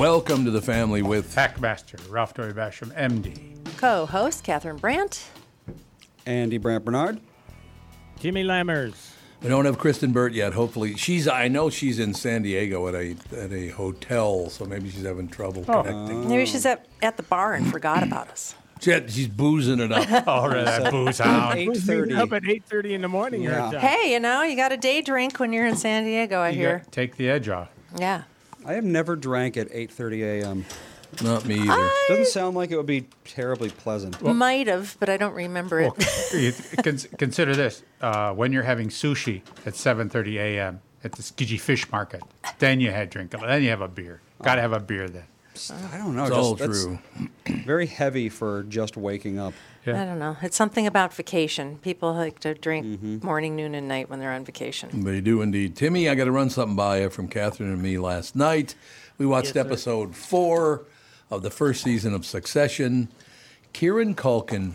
Welcome to the family with Hackmaster Ralph Dory Basham, MD. Co-host Catherine Brandt. Andy Brandt Bernard. Jimmy Lammers. We don't have Kristen Burt yet. Hopefully, she's. I know she's in San Diego at a at a hotel, so maybe she's having trouble oh. connecting. Maybe she's at, at the bar and forgot about us. She- she's boozing it up. Oh, right, that booze hound. Eight Up at 8.30 in the morning. Yeah. Hey, you know, you got a day drink when you're in San Diego, I You hear. got- take the edge off. Yeah. I have never drank at 8:30 a.m. Not me either. Doesn't sound like it would be terribly pleasant. Might have, but I don't remember it. You- cons- Consider this: uh, when you're having sushi at 7:30 a.m. at the Tsukiji Fish Market, then you had drink. Then you have a beer. Got to have a beer then. I don't know. It's just- all that's true. Very heavy for just waking up. I don't know. It's something about vacation. People like to drink mm-hmm. morning, noon, and night when they're on vacation. They do indeed. Timmy, I got to run something by you from Catherine and me last night. We watched episode four of the first season of Succession. Kieran Culkin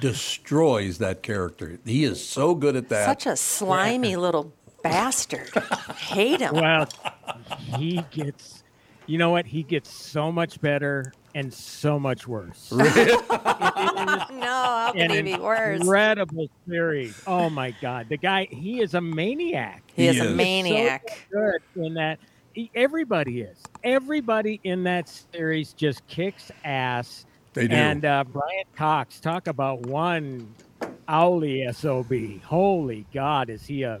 destroys that character. He is so good at that. Such a slimy little bastard. Hate him. Well, he gets, you know what? He gets so much better and so much worse. no, how can he be worse? incredible series. Oh my God, the guy, he is a maniac. He is He a is. So maniac. good in that. he- Everybody is. Everybody in that series just kicks ass. They do. And uh, Brian Cox, talk about one owly sob. Holy God, is he a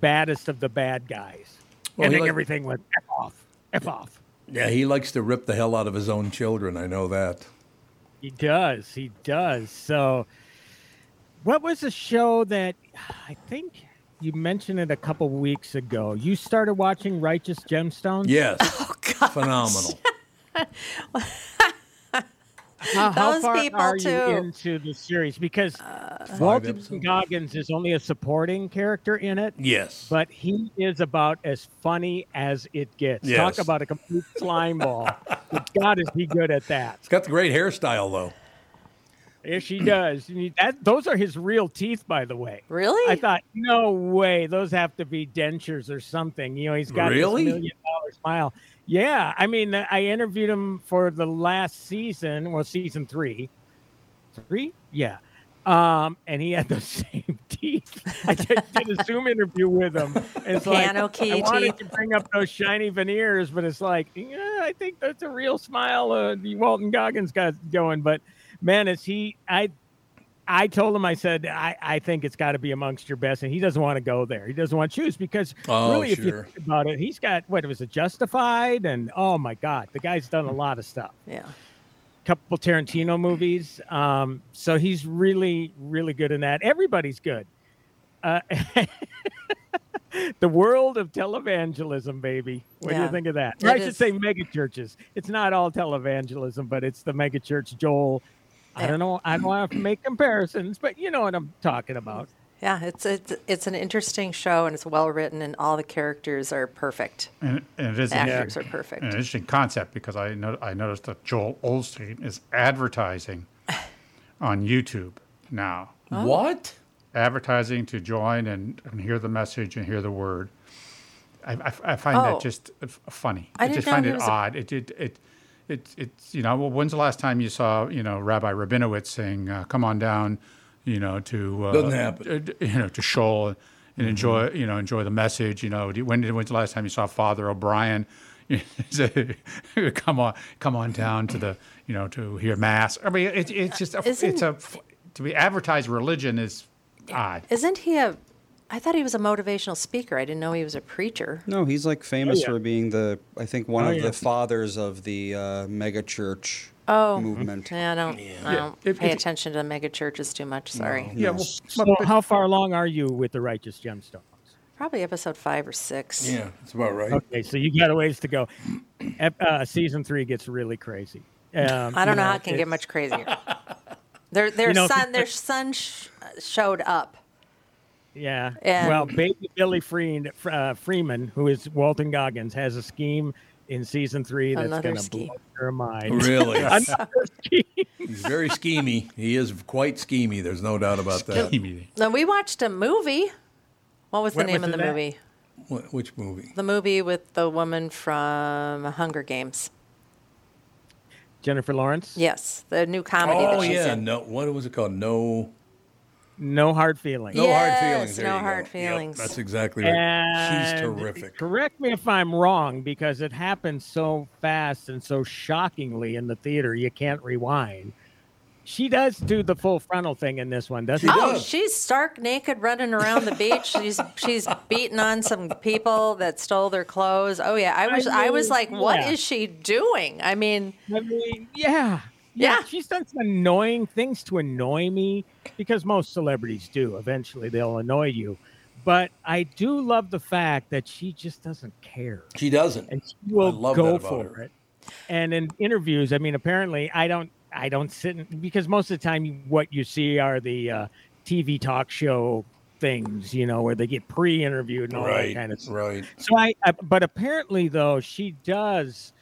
baddest of the bad guys? Well, Ending like- everything with f off, f off. Yeah, he likes to rip the hell out of his own children. I know that. He does. He does. So, what was the show that I think you mentioned it a couple weeks ago? You started watching Righteous Gemstones. Yes. Oh, God. Phenomenal. How, how far people, are too. you into the series? Because uh, Walter episodes. Goggins is only a supporting character in it, Yes. but he is about as funny as it gets. Yes. Talk about a complete slime ball. But God, is he good at that? He's got the great hairstyle, though. Yes, he does. That, those are his real teeth, by the way. Really? I thought, no way, those have to be dentures or something. You know, he's got Really? this million dollar smile. Yeah, I mean, I interviewed him for the last season, well, season three, three, yeah, um, and he had the same teeth. I did, did a Zoom interview with him. It's Piano like, key I wanted teeth. to bring up those shiny veneers, but it's like, yeah, I think that's a real smile uh, the Walton Goggins got going. But man, is he? I I told him, I said, I, I think it's got to be amongst your best. And he doesn't want to go there. He doesn't want to choose because Oh, really, if you think about it, he's got, what, it was it Justified? And oh my God, the guy's done a lot of stuff. yeah. couple Tarantino movies. Um, so he's really, really good in that. Everybody's good. Uh, the world of televangelism, baby. What do you think of that? It Or I should is. say mega churches. It's not all televangelism, but it's the mega church Joel. I don't know. I don't want to make comparisons, but you know what I'm talking about. Yeah, it's it's it's an interesting show and it's well written and all the characters are perfect. And, and it is The an, actors are perfect. an interesting concept because I know I noticed that Joel Osteen is advertising on YouTube now. Oh. What? advertising to join and, and hear the message and hear the word. I, I, I find Oh. that just funny. I I didn't just know find it was a- odd. It it it it it's you know. Well, when's the last time you saw you know Rabbi Rabinowitz saying, uh, "Come on down," you know, to uh, Doesn't happen. uh, you know, to shul and enjoy you know enjoy the message. You know, when did when's the last time you saw Father O'Brien? say, come on, come on down to the you know to hear mass. I mean, it, it's just a, it's a to be advertised religion is odd. Isn't he a I thought he was a motivational speaker. I didn't know he was a preacher. No, he's like famous yeah. for being the, I think, one Oh, of yeah. the fathers of the uh, mega church Oh. movement. Yeah, I don't I don't If- pay if- attention to the mega churches too much, sorry. Yeah, well, So, how far along are you with the Righteous Gemstones? Probably episode 5 or 6. Yeah, that's about right. Okay, so you got a ways to go. Uh, season three gets really crazy. Um, I don't you know how it can get much crazier. Their their You know, son their son sh- showed up. Yeah. And- well, baby Billy Free- uh, Freeman, who is Walton Goggins, has a scheme in season three that's going to blow your mind. Really? He's very schemy. He is quite schemy. There's no doubt about that. Now we watched a movie. What was the What name was of the it that? movie? Wh- Which movie? The movie with the woman from Hunger Games. Jennifer Lawrence. Yes, the new comedy Oh that she's yeah, in. no. What was it called? No, No hard feelings. no hard feelings. There no you go. hard Yep, feelings. that's exactly right. She's terrific. Correct me if I'm wrong, because it happened so fast and so shockingly in the theater, you can't rewind. She does do the full frontal thing in this one, doesn't She she? Oh, does. she's stark naked running around the beach. She's she's beating on some people that stole their clothes. Oh yeah, I was I, was like, what yeah. is she doing? I mean, I mean, yeah, Yeah. She's done some annoying things to annoy me because most celebrities do. Eventually, they'll annoy you. But I do love the fact that she just doesn't care. She doesn't. and she will love go that about for her. it. And in interviews, I mean, apparently, I don't, I don't sit in, because most of the time, what you see are the uh, TV talk show things, you know, where they get pre-interviewed and all that Right, kind of stuff. right. So I, I, but apparently, though, she does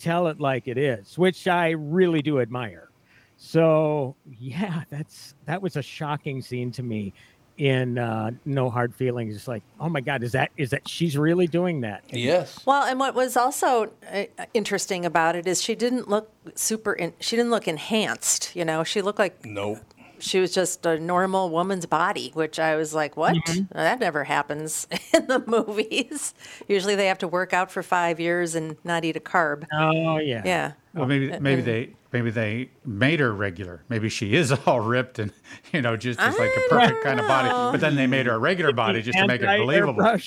tell it like it is, which I really do admire. So yeah, that's that was a shocking scene to me in uh, No Hard Feelings. It's like, oh my God, is that is that she's really doing that? Yes. well, and what was also uh, interesting about it is she didn't look super. In, she didn't look enhanced. You know, she looked like Nope. She was just a normal woman's body, which I was like, what? That never happens in the movies. Usually they have to work out for five years and not eat a carb. Oh yeah, Yeah. Well, maybe uh-uh. maybe they maybe they made her regular. Maybe she is all ripped and you know just, just like a perfect kind of body. But then they made her a regular body just to make it believable.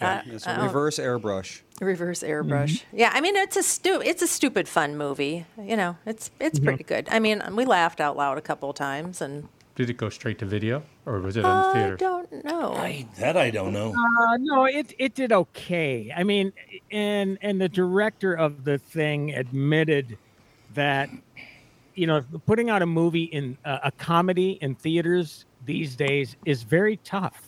Anti-airbrush. Uh, It's a reverse airbrush. Reverse airbrush. Yeah, I mean it's a stu- it's a stupid fun movie. You know, it's it's pretty good. I mean, we laughed out loud a couple of times, and Did it go straight to video or was it in the I don't know. I, that I don't know. Uh, no, it it did okay. I mean, and and the director of the thing admitted that you know putting out a movie in uh, a comedy in theaters these days is very tough.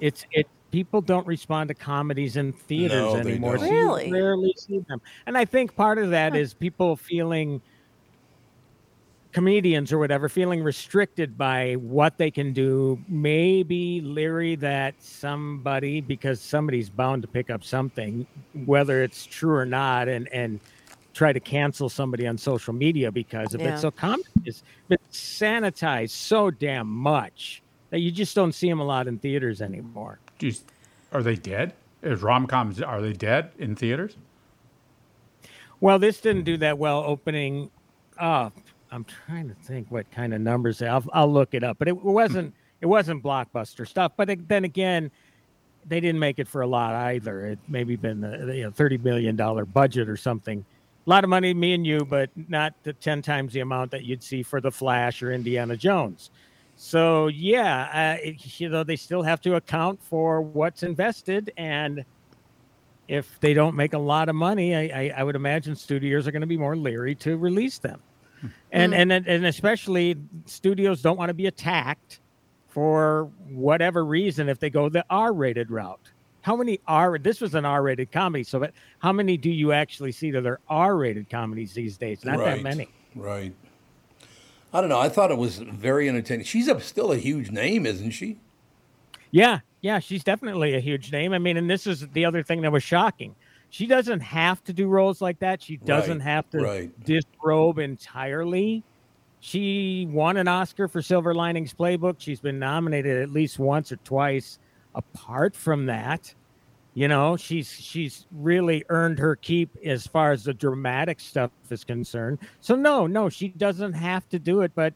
It's it people don't respond to comedies in theaters No, they anymore. don't. So you Really? rarely see them, and I think part of that is people feeling comedians or whatever feeling restricted by what they can do maybe leery that somebody because somebody's bound to pick up something whether it's true or not and and try to cancel somebody on social media because of Yeah. it so comedy is been sanitized so damn much that you just don't see them a lot in theaters anymore Are they dead? Is rom coms are they dead in theaters? Well, this didn't do that well opening up. I'm trying to think what kind of numbers. I'll, I'll look it up, but it wasn't it wasn't blockbuster stuff. But it, then again, they didn't make it for a lot either. It maybe been a you know, thirty million dollar budget or something. A lot of money, me and you, but not the ten times the amount that you'd see for the Flash or Indiana Jones. So yeah, uh, it, you know they still have to account for what's invested and if they don't make a lot of money, I, I, I would imagine studios are going to be more leery to release them, and and and especially studios don't want to be attacked for whatever reason if they go the R-rated route. How many R? This was an R-rated comedy, so but how many do you actually see that are R-rated comedies these days? Not that many. Right. I don't know. I thought it was very entertaining. She's a, still a huge name, isn't she? Yeah, yeah, she's definitely a huge name. I mean, and this is the other thing that was shocking. She doesn't have to do roles like that. She doesn't Right, have to right. disrobe entirely. She won an Oscar for Silver Linings Playbook. She's been nominated at least once or twice. Apart from that, you know, she's she's really earned her keep as far as the dramatic stuff is concerned. So no, no, she doesn't have to do it, but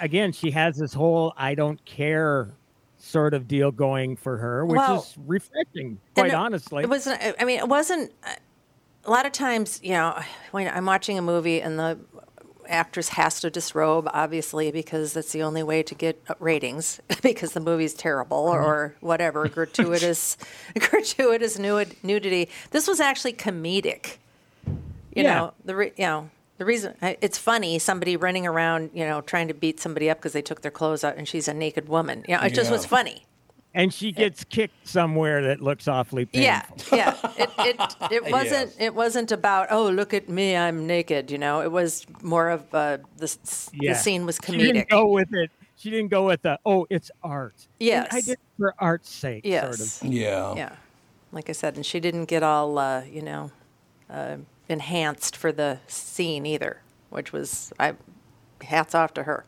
again, she has this whole I don't care sort of deal going for her, which Well, is refreshing, quite it- honestly. It wasn't. I mean, it wasn't. uh, A lot of times, you know, when I'm watching a movie and the actress has to disrobe, obviously, because that's the only way to get uh, ratings, because the movie's terrible Mm-hmm. or whatever, gratuitous, gratuitous nud- nudity. This was actually comedic. You Yeah. know, the re- you know. The reason it's funny, somebody running around, you know, trying to beat somebody up because they took their clothes out and she's a naked woman. You know, it just was funny. And she gets kicked somewhere that looks awfully painful. Yeah, yeah. It it it wasn't Yes. it wasn't about oh look at me I'm naked. You know, it was more of uh, the Yeah. the scene was comedic. She didn't comedic. go with it. She didn't go with the oh, it's art. And I did it for art's sake. Yes. Sort of. Yeah. Yeah, like I said, and she didn't get all uh, you know uh, enhanced for the scene either, which was I hats off to her.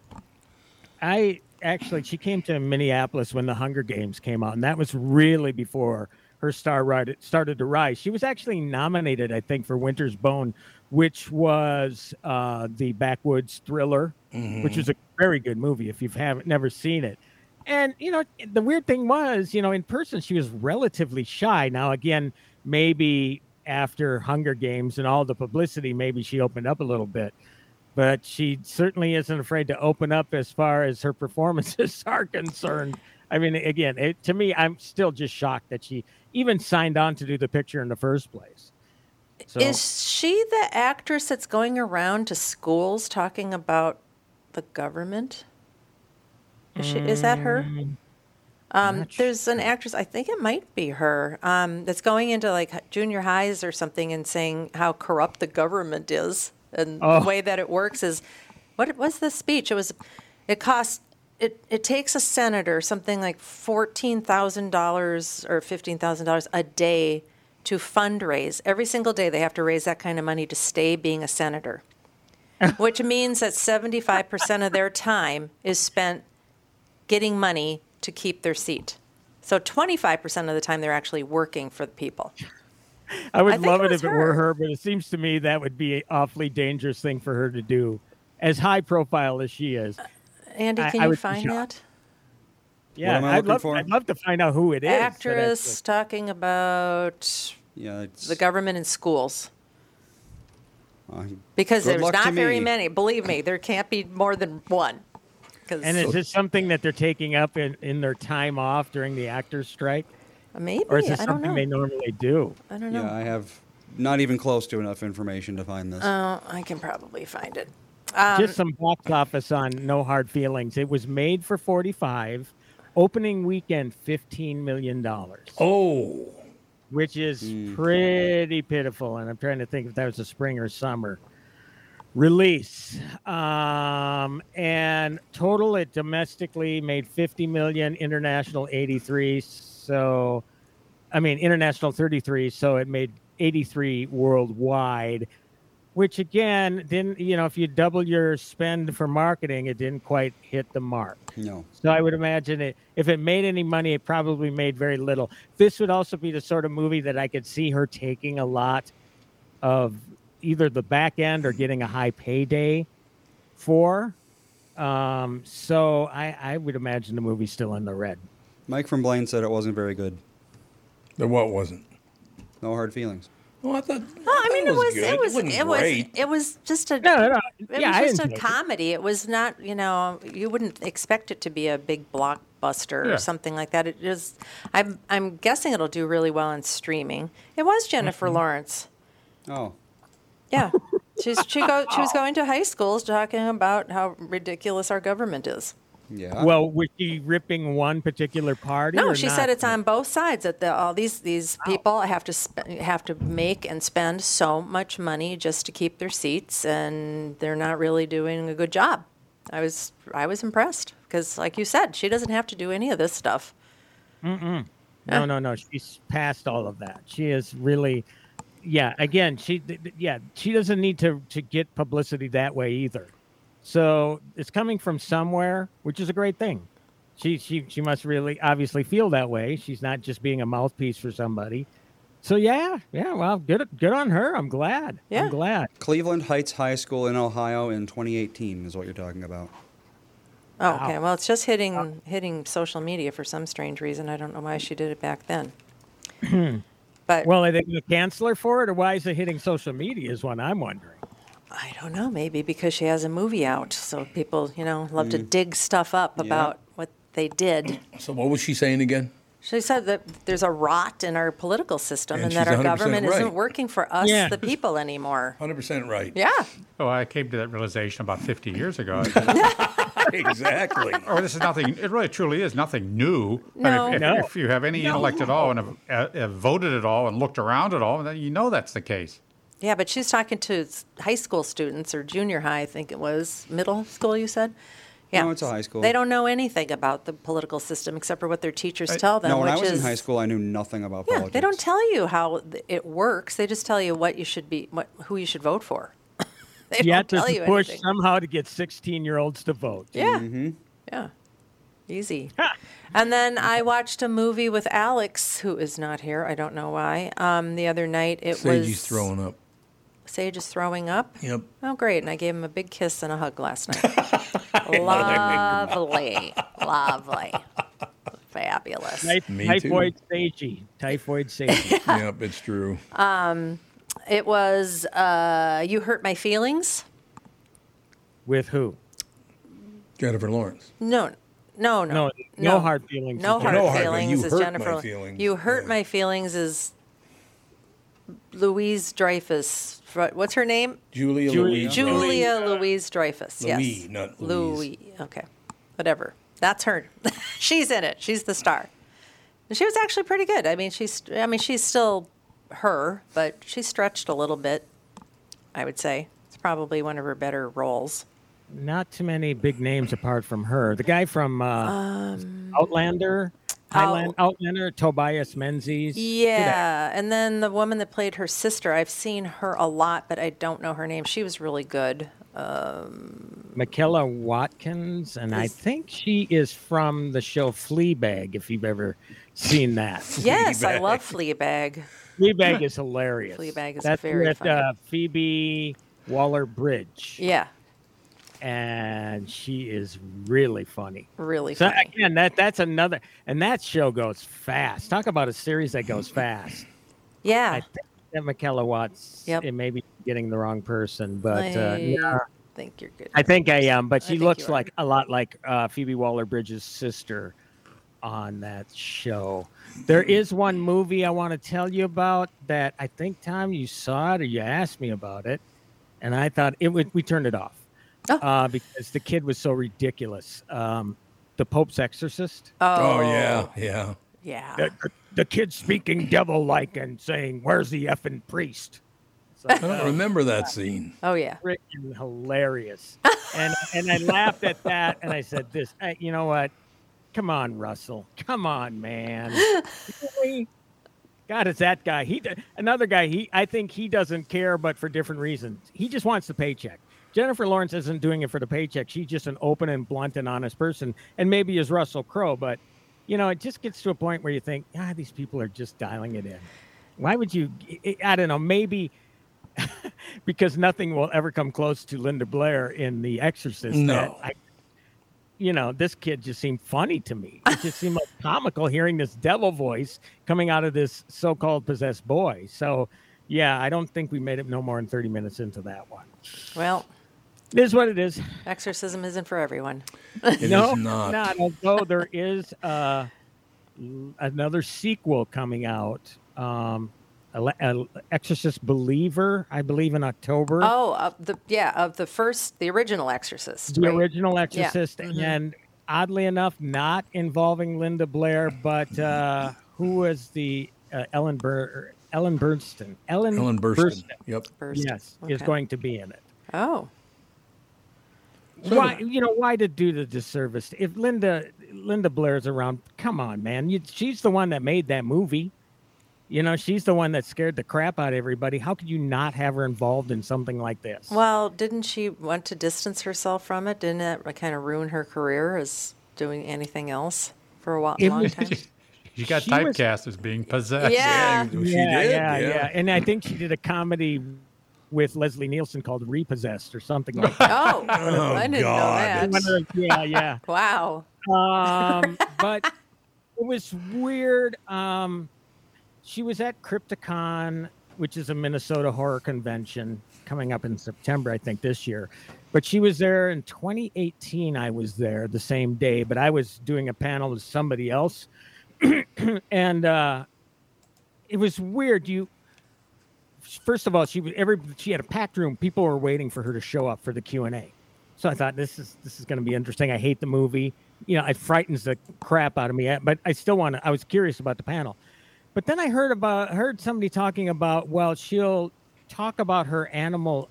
I actually, she came to Minneapolis when the Hunger Games came out, and that was really before her star ride started to rise. She was actually nominated, I think, for Winter's Bone, which was uh, the backwoods thriller, which was a very good movie if you haven't never seen it. And you know, the weird thing was, you know, in person she was relatively shy. Now, again, maybe after Hunger Games and all the publicity, maybe she opened up a little bit but she certainly isn't afraid to open up as far as her performances are concerned. I mean, again, it, to me, I'm still just shocked that she even signed on to do the picture in the first place. So, Is she the actress that's going around to schools talking about the government? Is, she, is that her? Um, not there's an actress, I think it might be her, um, that's going into like junior highs or something and saying how corrupt the government is. And Oh. the way that it works is, what was the speech? It was, it costs, it, it takes a senator something like $14,000 or $15,000 a day to fundraise. Every single day they have to raise that kind of money to stay being a senator, which means that 75% of their time is spent getting money to keep their seat. So 25% of the time they're actually working for the people. I would I love it it, was if it were her. her, but it seems to me that would be an awfully dangerous thing for her to do, as high profile as she is. Andy, I- can I you would find shocked. that? Yeah, am I I'd love, for? I'd love to find out who it is. that Actress talking about Yeah, it's the government in schools. uh, Because there's not very me. many. Believe me, there can't be more than one. And is this something that they're taking up in, in their time off during the actors' strike? Uh, maybe Or is this I don't something know. they normally do? I don't know. yeah. I have not even close to enough information to find this. Oh, I can probably find it. Um, Just some box office on No Hard Feelings. It was made for 45, opening weekend $15 million. Oh. Which is hmm. pretty pitiful. And I'm trying to think if that was a spring or summer release. Um, and total, it domestically made 50 million, international 83. So, I mean, international 33. So it made 83 worldwide which again didn't you know if you double your spend for marketing it didn't quite hit the mark no. so i would imagine it if it made any money it probably made very little this would also be the sort of movie that i could see her taking a lot of either the back end or getting a high payday for um, so I, I would imagine the movie's still in the red Mike from Blaine said it wasn't very good. then what wasn't? No hard feelings. Well, I thought. Well, I mean, it was, good. it was, wasn't it was, great. it was just a, no no, no. it yeah I was just a enjoyed it. comedy. It was not, you know, you wouldn't expect it to be a big blockbuster Yeah. or something like that. It just, I'm, I'm guessing it'll do really well in streaming. It was Jennifer Mm-hmm. Lawrence. Oh, Yeah, she's she go she was going to high schools talking about how ridiculous our government is. Yeah. well was she ripping one particular party No, or she not? said it's on both sides. That the, all these these people have to sp- have to make and spend so much money just to keep their seats, and they're not really doing a good job. I was I was impressed because, like you said, she doesn't have to do any of this stuff. No, no, no. She's past all of that. She is really, yeah. Again, she, th- th- yeah, she doesn't need to to get publicity that way either. So it's coming from somewhere, which is a great thing. She she she must really obviously feel that way. She's not just being a mouthpiece for somebody. So yeah, yeah. Well, good good on her. I'm glad. Yeah. I'm glad. Cleveland Heights High School in Ohio in 2018 is what you're talking about. Oh, Wow. okay. Well, it's just hitting hitting social media for some strange reason. I don't know why she did it back then. Hmm. but Well, are they going to cancel her for it, or why is it hitting social media? Is what I'm wondering. I don't know. Maybe because she has a movie out, so people, you know, love to dig stuff up Yeah. about what they did. So what was she saying again? She said that there's a rot in our political system And and, that she's our 100% government right. isn't working for us, Yeah. the people, anymore. Hundred percent right. Yeah. Oh, I came to that realization about 50 years ago. exactly. or this is nothing. It really truly is nothing new. I No. mean, if, No. if you have any intellect at all and have, uh, have voted at all and looked around at all, then you know that's the case. Yeah, but she's talking to high school students or junior high, I think it was, middle school, you said. Yeah. No, it's a high school. They don't know anything about the political system except for what their teachers tell them. No, when I was is, in high school, I knew nothing about Yeah, politics. they don't tell you how it works. They just tell you what you should be, what who you should vote for. they Yet don't tell to you push anything. somehow to get 16 year olds to vote. Yeah. Mm-hmm. Yeah. Easy. and then I watched a movie with Alex, who is not here. I don't know why. Um, the other night it Sagey's was throwing up. Sage is throwing up. Yep. Oh, great! And I gave him a big kiss and a hug last night. lovely, lovely, fabulous. Typh- Me too. typhoid sagey. Typhoid sagey. Yep, it's true. Um, it was uh, "You Hurt My Feelings." With who? Jennifer Lawrence. No, no, no, No, no hard feelings. No is hard No hard, feelings You is Hurt My Jennifer. Feelings. You hurt Yeah. my feelings is Louise Dreyfus. What's her name? Julia Julia- Louise. Julia Louise Dreyfus. Louis, yes. not Louis. Louise. Okay. Whatever. That's her. she's in it. She's the star. And she was actually pretty good. I mean, she's. I mean, she's still her, but she stretched a little bit. I would say it's probably one of her better roles. Not too many big names apart from her. The guy from uh, Um, Outlander, Highland, Outlander, Tobias Menzies. Yeah, and then the woman that played her sister, I've seen her a lot, but I don't know her name. She was really good. Um, Michaela Watkins, and I think she is from the show Fleabag. If you've ever seen that, Yes, I love Fleabag. Fleabag is hilarious. Fleabag is That's very with uh, Phoebe Waller-Bridge, Yeah, and she is really funny. really So funny. again, that that's another, and that show goes fast. Talk about a series that goes fast. I Yeah, think that Michaela Watts. Yep. It may be getting the wrong person, but uh, I yeah, think you're good. I think I am. But she looks like a lot like uh, Phoebe Waller-Bridge's sister on that show. There is one movie I want to tell you about that I think Tom you saw it or you asked me about it, and I thought it would. We turned it off Oh. uh, because the kid was so ridiculous. Um, the Pope's Exorcist. Oh, yeah, yeah. yeah. the, the, the kid speaking devil like and saying, "Where's the effing priest?" It's I don't remember that scene. Oh yeah. freaking hilarious. and and I laughed at that, and I said, "This, uh, you know what? Come on, Russell. Come on, man. Really? God, it's that guy. He another guy. He I think he doesn't care, but for different reasons. He just wants the paycheck. Jennifer Lawrence isn't doing it for the paycheck. She's just an open and blunt and honest person, and maybe is Russell Crowe, but you know, it just gets to a point where you think, ah, these people are just dialing it in. Why would you? I- I don't know. Maybe because nothing will ever come close to Linda Blair in The Exorcist. No. that I, you know, this kid just seemed funny to me. It just seemed like comical hearing this devil voice coming out of this so-called possessed boy. So, yeah, I don't think we made it no more than 30 minutes into that one. Well, It is what it is. exorcism isn't for everyone. It is no, not. Although there is uh, another sequel coming out. Um, Ele- Exorcist Believer, I believe, in October. Oh, of the yeah of the first, the original Exorcist. the right? original Exorcist, Mhm. and oddly enough, not involving Linda Blair, but uh, who was the uh, Ellen Bur- Ellen Burstyn? Ellen, Ellen Burstyn. Yep. Burst. yes, is going to be in it. Oh, Why, you know, why to do the disservice? If Linda Linda Blair's around, come on, man, you, she's the one that made that movie. You know, she's the one that scared the crap out of everybody. How could you not have her involved in something like this? well, didn't she want to distance herself from it? Didn't it kind of ruin her career as doing anything else for a while, It long was- time? She got She was- typecast as being possessed. Yeah. she yeah, did. yeah, yeah, And I think she did a comedy with Leslie Nielsen called Repossessed or something like that. Oh, I didn't God. know that. yeah, yeah. Wow. Um, but it was weird. Um, she was at Crypticon, which is a Minnesota horror convention coming up in September, I think, this year. But she was there in 2018. I was there the same day, but I was doing a panel with somebody else. and uh, it was weird. You first of all, she was every she had a packed room. People were waiting for her to show up for the Q and A. So I thought this is this is going to be interesting. I hate the movie. You know, it frightens the crap out of me. But I still want to. I was curious about the panel. But then I heard about heard somebody talking about well, she'll talk about her animal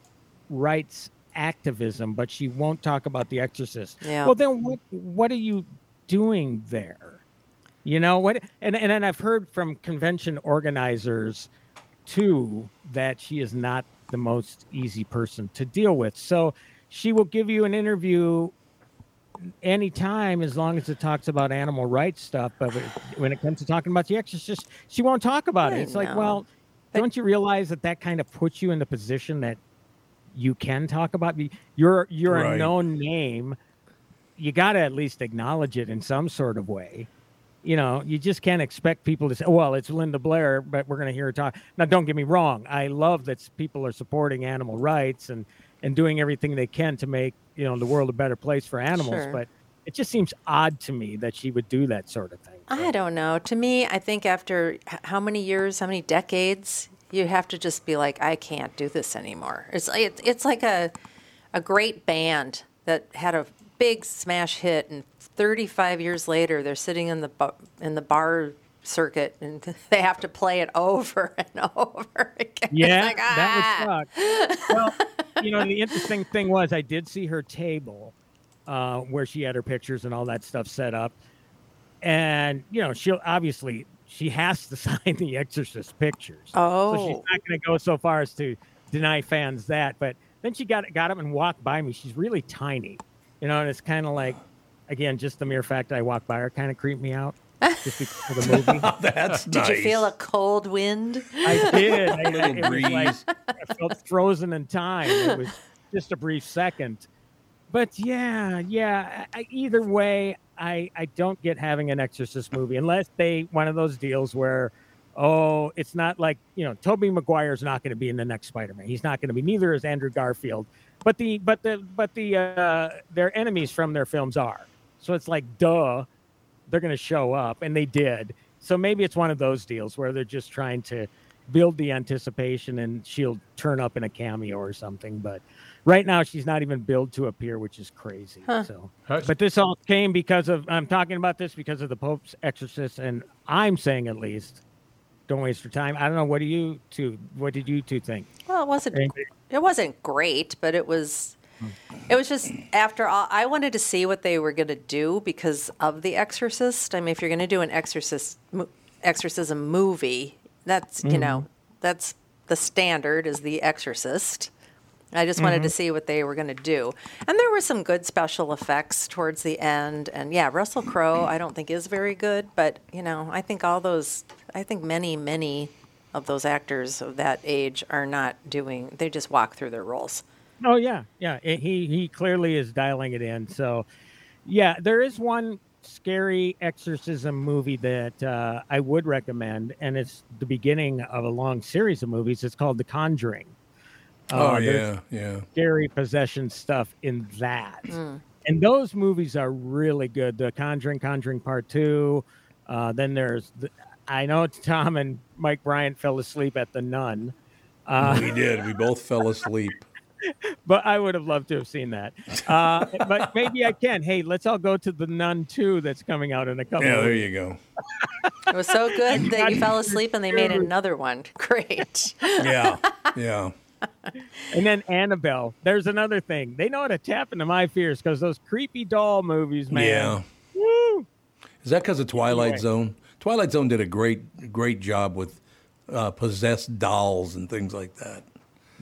rights activism, but she won't talk about The Exorcist. Yeah. Well, then what what are you doing there? You know what? And and then I've heard from convention organizers too that she is not the most easy person to deal with. So she will give you an interview anytime as long as it talks about animal rights stuff. But when it comes to talking about the exorcist, she won't talk about I it. It's like, know. well, don't you realize that that kind of puts you in the position that you can talk about? You're you're Right. a known name. You got to at least acknowledge it in some sort of way. You know, you just can't expect people to say, "Well, it's Linda Blair," but we're going to hear her talk. Now, don't get me wrong. I love that people are supporting animal rights and and doing everything they can to make you know the world a better place for animals. Sure. But it just seems odd to me that she would do that sort of thing. I don't know. To me, I think after how many years, how many decades, you have to just be like, I can't do this anymore. It's like it's, it's like a a great band that had a big smash hit, and 35 years later, they're sitting in the bar, in the bar circuit, and they have to play it over and over again. Yeah, like, that ah. would suck. well, you know, the interesting thing was I did see her table uh, where she had her pictures and all that stuff set up, and you know, she'll obviously she has to sign the Exorcist pictures. Oh, so she's Oh. not going to go so far as to deny fans that. But then she got got up and walked by me. She's really tiny, you know, and it's kind of like, again, just the mere fact that I walked by her kind of creeped me out. Just because of the movie. That's Did nice. you feel a cold wind? I did. I, Little it was like. I felt frozen in time. It was just a brief second. But yeah, yeah. I, either way, I I don't get having an Exorcist movie unless they one of those deals where, oh, it's not like you know Tobey Maguire's not going to be in the next Spider-Man. He's not going to be. Neither is Andrew Garfield. But the but the but the uh, their enemies from their films are. So it's like duh, they're going to show up, and they did. So maybe it's one of those deals where they're just trying to build the anticipation, and she'll turn up in a cameo or something. But right now, she's not even billed to appear, which is crazy. So, but this all came because of I'm talking about this because of the Pope's exorcist, and I'm saying at least, don't waste your time. I don't know. What do you two? What did you two think? Well, it wasn't. Anything? It wasn't great, but it was. It was just after all. I wanted to see what they were going to do because of The Exorcist. I mean, if you're going to do an exorcist mo- exorcism movie, that's you mm-hmm. know that's the standard is The Exorcist. I just wanted to mm-hmm. see what they were going to do, and there were some good special effects towards the end. And yeah, Russell Crowe, I don't think is very good, but you know, I think all those, I think many, many of those actors of that age are not doing. They just walk through their roles. Oh yeah, yeah. It- he he clearly is dialing it in. So, yeah, there is one scary exorcism movie that uh, I would recommend, and it's the beginning of a long series of movies. It's called The Conjuring. Oh Uh, there's yeah, yeah. scary possession stuff in that, and those movies are really good. The Conjuring, Conjuring Part Two. Uh, then there's the, I know Tom and Mike Bryant fell asleep at The Nun. Uh, we did. We both fell asleep. but I would have loved to have seen that. Uh, but maybe I can. Hey, let's all go to the Nun 2 that's coming out in a couple Yeah, of there weeks. you go. It was so good that you fell asleep and they made another one. Great. Yeah, yeah. And then Annabelle. There's another thing. They know how to tap into my fears because those creepy doll movies, man. Yeah. Woo! Is that because of Twilight Anyway. Zone? Twilight Zone did a great, great job with uh, possessed dolls and things like that.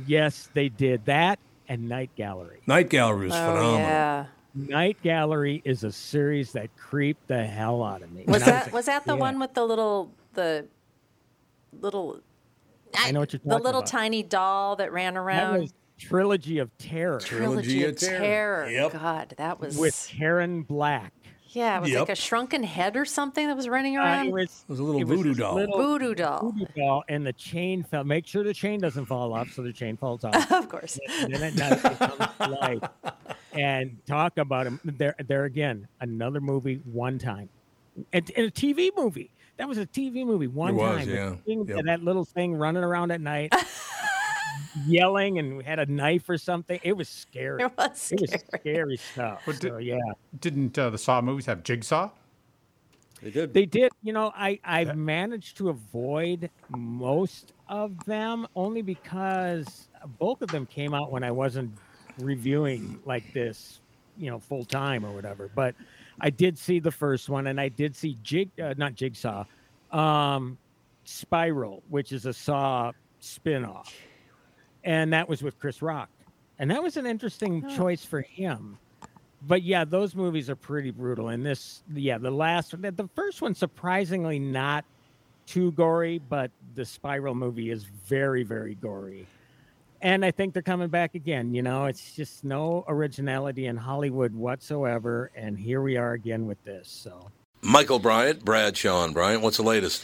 Yes, they did that and Night Gallery. Night Gallery is Oh phenomenal. yeah. Night Gallery is a series that creeped the hell out of me. Was When I that a was that the kid. one with the little the little I know what you're talking the little about. tiny doll that ran That around was Trilogy of Terror Trilogy of Terror. Yep. God, that was with Karen Black. Yeah, it was like a shrunken head or something that was running Uh, around. it was, It was a little voodoo doll. little- Voodoo doll, voodoo doll and the chain fell. Make sure the chain doesn't fall off, so the chain falls off. of course. and then at night it comes to life. And talk about him there. There again, another movie, one time, and, and a TV movie. That was a TV movie, one It was, time. yeah. The thing- Yep. That little thing running around at night, yelling, and we had a knife or something. It was scary. It was It was scary. scary stuff. But so, yeah. Didn't uh, the Saw movies have Jigsaw? They did. They did. You know, I I've managed to avoid most of them only because both of them came out when I wasn't reviewing like this, you know, full time or whatever. But I did see the first one, and I did see Jig, uh, not Jigsaw, um, Spiral, which is a Saw spin-off, and that was with Chris Rock, and that was an interesting choice for him. But yeah, those movies are pretty brutal. And this, yeah, the last, the the first one surprisingly not too gory, but the Spiral movie is very, very gory. And I think they're coming back again. You know, it's just no originality in Hollywood whatsoever. And here we are again with this. So Michael Bryant, Bradshaw and Bryant, what's the latest?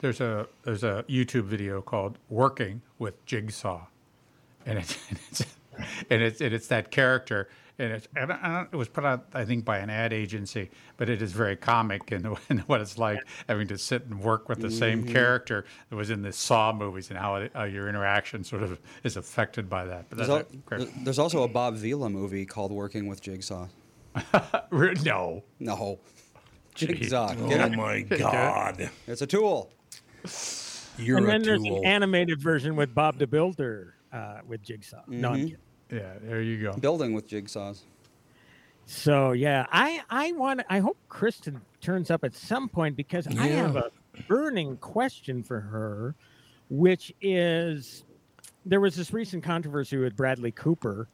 There's a there's a YouTube video called "Working with Jigsaw," and it's and it's and it's, and it's that character, and it's and I don't- it was put out I think by an ad agency, but it is very comic in, in what it's like having to sit and work with the same mm-hmm. character that was in the Saw movies and how, it, how your interaction sort of is affected by that. But There's, that's al- a great, there's also a Bob Vila movie called Working with Jigsaw. no. No. Jigsaw. Oh my God. It's a tool. You're and a then there's an animated version with Bob the Builder uh, with Jigsaw. No, I'm Mhm. kidding. Yeah, there you go. Building with jigsaws. So yeah, I I want I hope Kristen turns up at some point because I have a burning question for her, which is there was this recent controversy with Bradley Cooper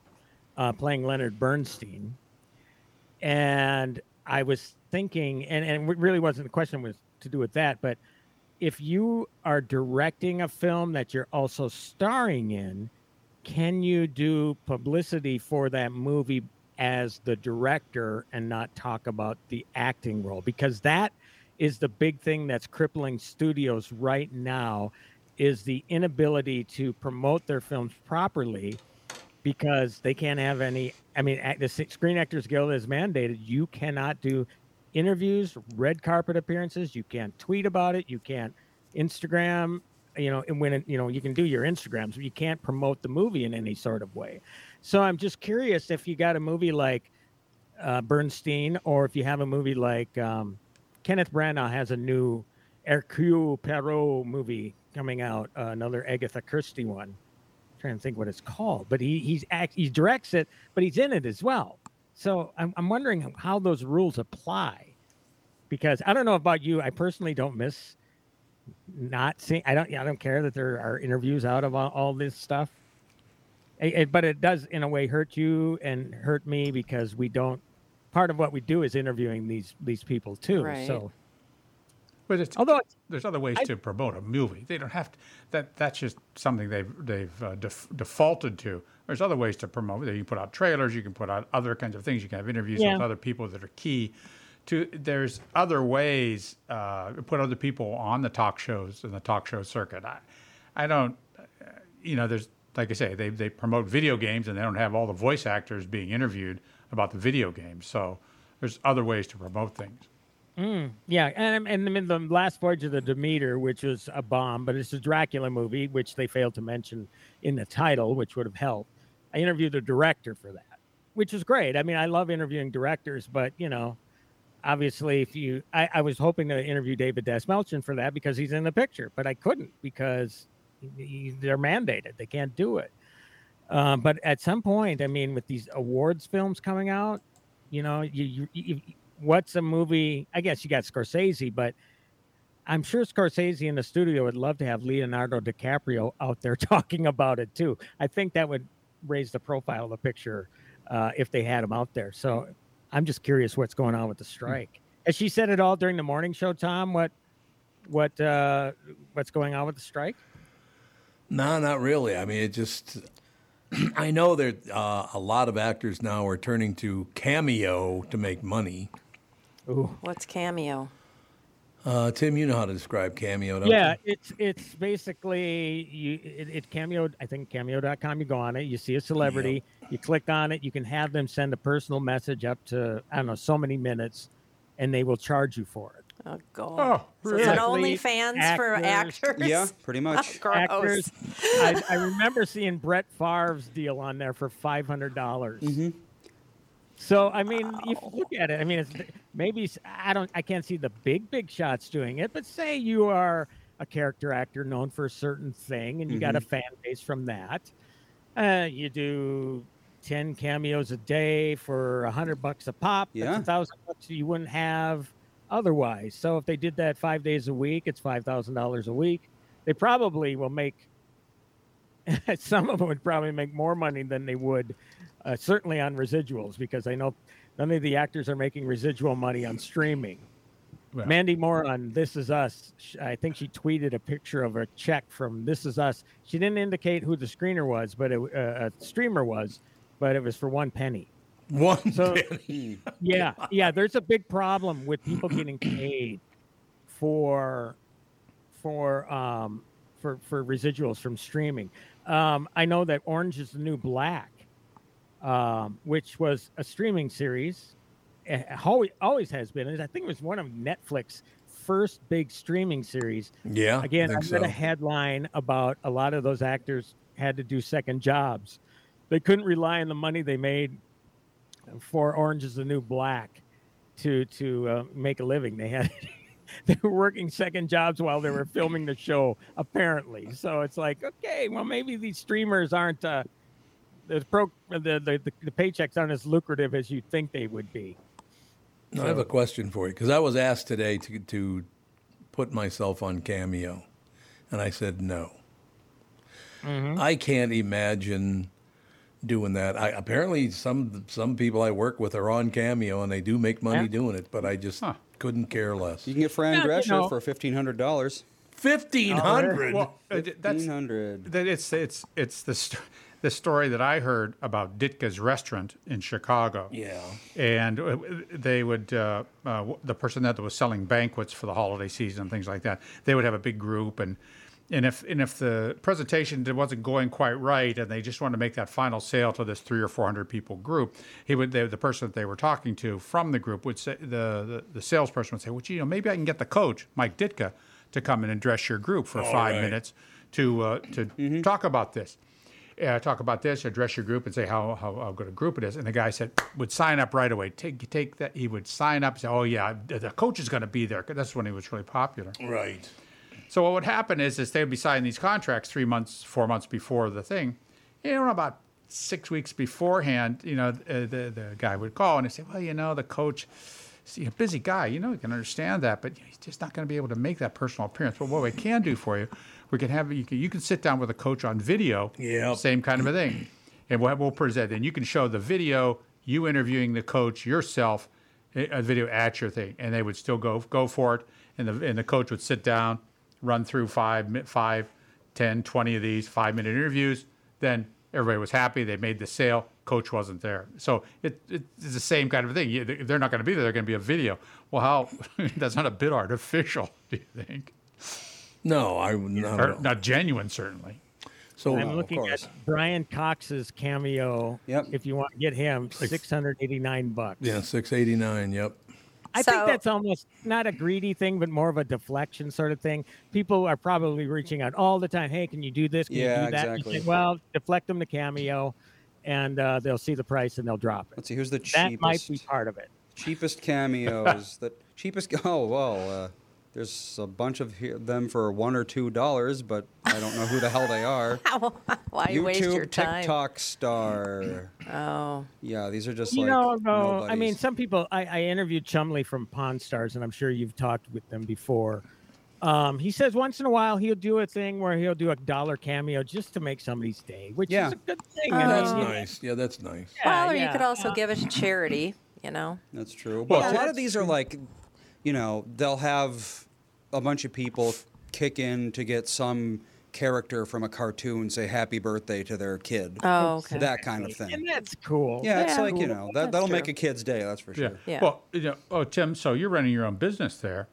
uh, playing Leonard Bernstein, and I was thinking, and and it really wasn't the question was to do with that, but if you are directing a film that you're also starring in, can you do publicity for that movie as the director and not talk about the acting role? Because that is the big thing that's crippling studios right now is the inability to promote their films properly because they can't have any i mean the screen actors guild is mandated you cannot do interviews red carpet appearances you can't tweet about it you can't instagram you know and when you know you can do your instagrams but you can't promote the movie in any sort of way so i'm just curious if you got a movie like uh, bernstein or if you have a movie like um, kenneth branagh has a new hercule poirot movie coming out uh, another agatha christie one trying to think what it's called, but he he's act he directs it, but he's in it as well. So I'm I'm wondering how those rules apply, because I don't know about you. I personally don't miss not seeing. I don't I don't care that there are interviews out of all, all this stuff. Eh, eh, but it does in a way hurt you and hurt me because we don't. Part of what we do is interviewing these these people too. Right. So But it's, Although it's- there's other ways to promote a movie. They don't have to. That that's just something they've they've uh, def, defaulted to. There's other ways to promote. It. You can put out trailers. You can put out other kinds of things. You can have interviews Yeah. with other people that are key. To there's other ways. Uh, put other people on the talk shows and the talk show circuit. I, I don't. Uh, you know, there's like I say, they they promote video games and they don't have all the voice actors being interviewed about the video games. So there's other ways to promote things. Yeah, and and in the last voyage of the Demeter, which was a bomb, but it's a Dracula movie, which they failed to mention in the title, which would have helped. I interviewed the director for that, which is great. I mean, I love interviewing directors, but you know, obviously, if you, I, I was hoping to interview David Dastmalchian for that because he's in the picture, but I couldn't because he, they're mandated; they can't do it. Um, but at some point, I mean, with these awards films coming out, you know, you, you, you what's a movie? I guess you got Scorsese, but I'm sure Scorsese in the studio would love to have Leonardo DiCaprio out there talking about it too. I think that would raise the profile of the picture uh, if they had him out there. So I'm just curious what's going on with the strike. Has she said it all during the morning show, Tom? What what uh, what's going on with the strike? No, not really. I mean, it just. I know that uh, a lot of actors now are turning to Cameo to make money. What's Cameo? Uh, Tim, you know how to describe Cameo, don't yeah, you? it's it's basically you it, it cameo I think cameo.com you go on it, you see a celebrity, you click on it, you can have them send a personal message up to I don't know so many minutes and they will charge you for it. Oh, God. Oh, so is it really? OnlyFans for Actors. actors? Yeah, pretty much. Gross. Actors I, I remember seeing Brett Favre's deal on there for five hundred dollars. So I mean, if you look at it, I mean, it's maybe I don't, I can't see the big big shots doing it, but say you are a character actor known for a certain thing, and you got a fan base from that. Uh, you do ten cameos a day for a hundred bucks a pop. That's a thousand bucks you wouldn't have otherwise. So if they did that five days a week, it's five thousand dollars a week. They probably will make. some of them would probably make more money than they would, uh, certainly on residuals, because I know none of the actors are making residual money on streaming. Well, Mandy Moore on This Is Us, I think she tweeted a picture of a check from This Is Us. She didn't indicate who the screener was, but it, uh, a streamer was, but it was for one penny. One So- penny. Yeah, yeah. There's a big problem with people getting paid for for um for for residuals from streaming. Um, I know that Orange is the New Black, um, which was a streaming series, eh, always always has been. I think it was one of Netflix first big streaming series. Yeah, Again, I think read so. a headline about a lot of those actors had to do second jobs. They couldn't rely on the money they made for Orange is the New Black to to uh, make a living. They had they were working second jobs while they were filming the show, apparently. So it's like, okay, well maybe these streamers aren't uh, the pro the, the the the paychecks aren't as lucrative as you think they would be. I have a question for you because I was asked today to to put myself on Cameo, and I said no. Mm-hmm. I can't imagine doing that. I, apparently, some some people I work with are on Cameo and they do make money Yeah. doing it, but I just Huh. couldn't care less. You can get Fran Yeah, you Drescher know. for fifteen hundred dollars. Fifteen hundred. well, that's Fifteen hundred. that it's it's it's the st- the story that I heard about Ditka's restaurant in Chicago. yeah. and uh, they would uh, uh, the person that was selling banquets for the holiday season and things like that they would have a big group and and if and if the presentation wasn't going quite right and they just wanted to make that final sale to this three or four hundred people group he would they, the person that they were talking to from the group would say the, the the salesperson would say well gee, you know maybe I can get the coach Mike Ditka to come and address your group for five right. minutes to uh, to talk about this uh, talk about this, address your group, and say how, how, how good a group it is. And the guy said would sign up right away. Take take that. He would sign up. Say, oh yeah, the the coach is going to be there. That's when he was really popular. Right. So what would happen is, is they would be signing these contracts three months, four months before the thing. You know, about six weeks beforehand, you know, uh, the the guy would call and he'd say, well, you know, the coach. See, a busy guy, you know, you can understand that, but he's just not going to be able to make that personal appearance. But what we can do for you, we can have you can you can sit down with a coach on video, Yep. same kind of a thing, and we'll, we'll present. And you can show the video, you interviewing the coach yourself, a a video at your thing, and they would still go go for it. and the and the coach would sit down, run through five, five, 10, 20 of these five minute interviews. Then everybody was happy. They made the sale. Coach wasn't there. So it, it's the same kind of thing. You- They're not going to be there. They're going to be a video. Well, how? that's not a bit artificial, do you think? No, I would not. Or not genuine, certainly. So I'm looking at Brian Cox's cameo. Yep. If you want to get him, six hundred eighty-nine bucks. yeah, six eighty nine. Yep. I So- think that's almost not a greedy thing, but more of a deflection sort of thing. People are probably reaching out all the time. Hey, can you do this? Can Yeah, you do that? You exactly. say, well, deflect them to cameo, and uh, they'll see the price and they'll drop it. Let's see. Here's the That cheapest. might be part of it. cheapest cameos. that cheapest. Oh well, uh, there's a bunch of them for one or two dollars, but I don't know who the hell they are. Why you waste your YouTube time? TikTok star. Oh, Yeah, these are just You like know, though, I mean, some people. I, I interviewed Chumley from Pawn Stars, and I'm sure you've talked with them before. Um, he says once in a while he'll do a thing where he'll do a dollar cameo just to make somebody's day, which Yeah. is a good thing. Oh. That's mean, nice. Yeah, that's nice. well, or you could also give it to charity. You know. That's true. Well, But a lot of these are like, you know, they'll have a bunch of people kick in to get some character from a cartoon say happy birthday to their kid. Oh, okay. That kind of thing. and thing. that's cool. Yeah, it's Yeah. like, you know, that, that'll make a kid's day, that's for Yeah. sure. Yeah. Well, you know, oh, Tim, so you're running your own business there,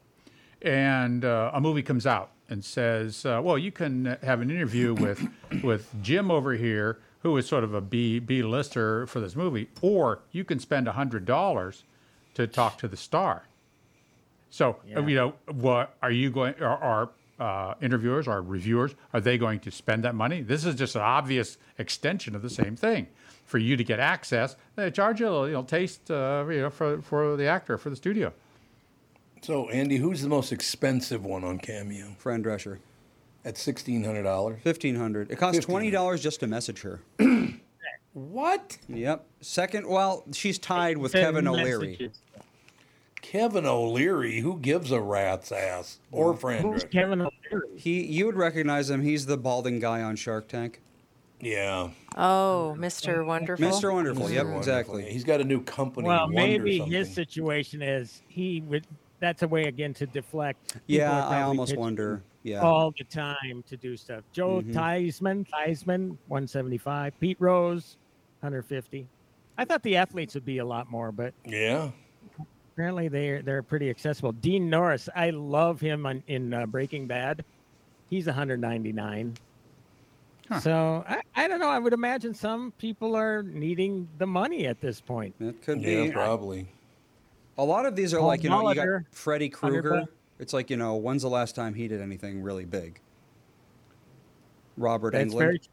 and uh, a movie comes out and says, uh, well, you can have an interview with with Jim over here, who is sort of a B B lister for this movie, or you can spend hundred dollars to talk to the star. So uh, you know, what are you going? Are, are uh, interviewers, are reviewers, are they going to spend that money? This is just an obvious extension of the same thing. For you to get access, they charge you a little, you know, taste, uh, you know, for for the actor for the studio. So Andy, who's the most expensive one on Cameo? Fran Drescher. At sixteen hundred dollars. Fifteen hundred. It costs twenty dollars just to message her. What? Yep. Second, well, she's tied with Kevin O'Leary. messages. Kevin O'Leary, who gives a rat's ass? Or friend? Who's Kevin O'Leary? He, you would recognize him. He's the balding guy on Shark Tank. Yeah. Oh, Mr. Wonderful. Mr. Wonderful. Yep, Wonderful. exactly. He's got a new company. Well, Wonder maybe something. his situation is he would. That's a way again to deflect. People Yeah, I almost wonder. Yeah. all the time to do stuff. Joe mm-hmm. Theismann, Theismann, one seventy five. Pete Rose, hundred fifty. I thought the athletes would be a lot more, but Yeah. Apparently they're they're pretty accessible. Dean Norris, I love him on, in uh, Breaking Bad. He's 199. So I, I don't know. I would imagine some people are needing the money at this point. It could Yeah, be. probably. A lot of these are Paul like, you know, you got Molitor, Freddy Krueger. It's like, you know, when's the last time he did anything really big? Robert That's Englund.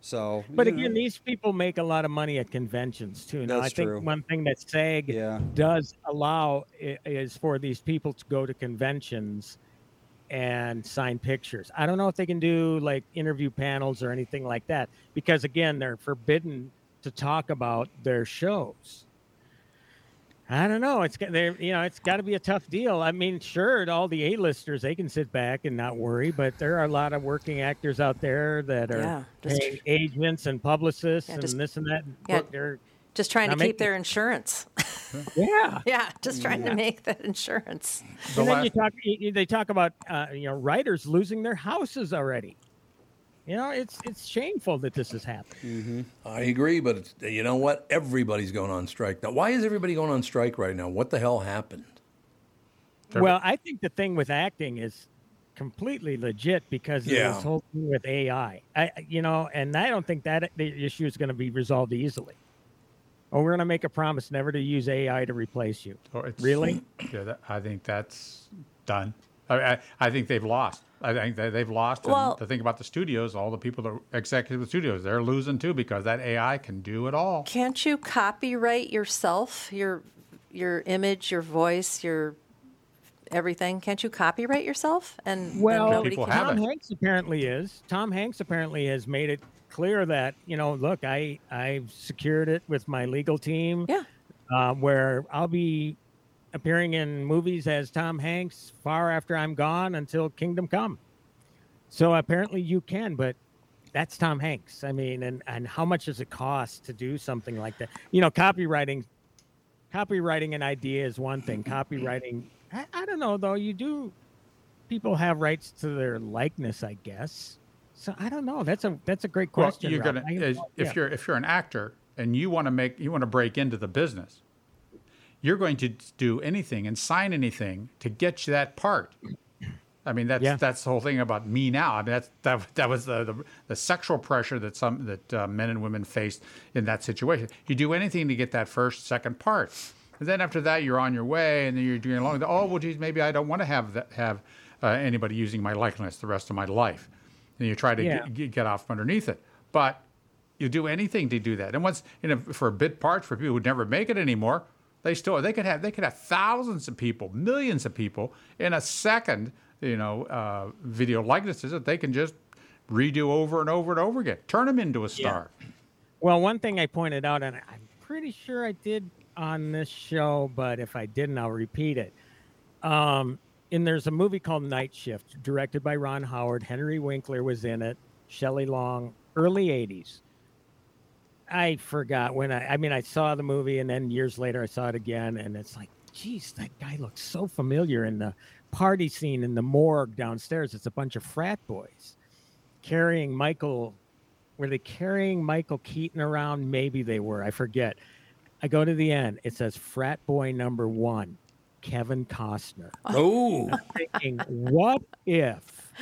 So, But again, know, these people make a lot of money at conventions too. Now, That's I think true. one thing that SAG Yeah. does allow is for these people to go to conventions and sign pictures. I don't know if they can do like interview panels or anything like that because again, they're forbidden to talk about their shows. I don't know. It's got there. You know, it's got to be a tough deal. I mean, sure, all the A-listers they can sit back and not worry, but there are a lot of working actors out there that are Yeah, just- agents and publicists Yeah, and just- this and that. Yeah. They're Just trying to Now make keep their insurance. yeah. yeah, just trying to make that insurance. The and then last- you talk. y- y- They talk about uh, you know writers losing their houses already. You know, it's it's shameful that this has happened. Mm-hmm. I agree, but it's, you know what? Everybody's going on strike now. Why is everybody going on strike right now? What the hell happened? Well, I think the thing with acting is completely legit because of Yeah. this whole thing with AI. I, you know, and I don't think that the issue is going to be resolved easily. Oh, we're going to make a promise never to use AI to replace you. Or it's- Really? Yeah, that, I think that's done. I, I, I think they've lost. I think they, they've lost. And Well- the thing about the studios, all the people that executive studios, they're losing too because that AI can do it all. Can't you copyright yourself, your your image, your voice, your everything? Can't you copyright yourself? And and Well, nobody can. Tom. Hanks apparently is. Tom Hanks apparently has made it clear that you know, look, I I've secured it with my legal team. Yeah. uh, where I'll be appearing in movies as Tom Hanks far after I'm gone until Kingdom Come. So apparently you can, but that's Tom Hanks. I mean, and and how much does it cost to do something like that? You know, copywriting, copywriting an idea is one thing. Copywriting, I, I don't know though. You do people have rights to their likeness, I guess. So I don't know. That's a that's a great Well, question. you're Ralph. gonna I- if yeah. you're if you're an actor and you want to make you want to break into the business, you're going to do anything and sign anything to get you that part. I mean that's Yeah. that's the whole thing about me now. I mean that's that that was the the, the sexual pressure that some that uh, men and women faced in that situation. You do anything to get that first second part. And then after that, you're on your way, and then you're doing along. Oh well, geez, maybe I don't want to have that, have uh, anybody using my likeness the rest of my life. And you try to Yeah. get, off from underneath it. But you do anything to do that. And once you know, for a bit parts for people who never make it anymore, they still they could have they could have thousands of people, millions of people in a second, you know, uh, video likenesses that they can just redo over and over and over again. Turn them into a star. Well, one thing I pointed out, and I'm pretty sure I did on this show, but if I didn't, I'll repeat it. Um, and there's a movie called Night Shift, directed by Ron Howard. Henry Winkler was in it. Shelley Long, early '80s. I forgot when I. I mean, I saw the movie, and then years later, I saw it again, and it's like, geez, that guy looks so familiar. In the party scene in the morgue downstairs, it's a bunch of frat boys carrying Michael were they carrying Michael Keaton around? Maybe they were. I forget. I go to the end. It says frat boy number one, Kevin Costner. Oh, Thinking, what if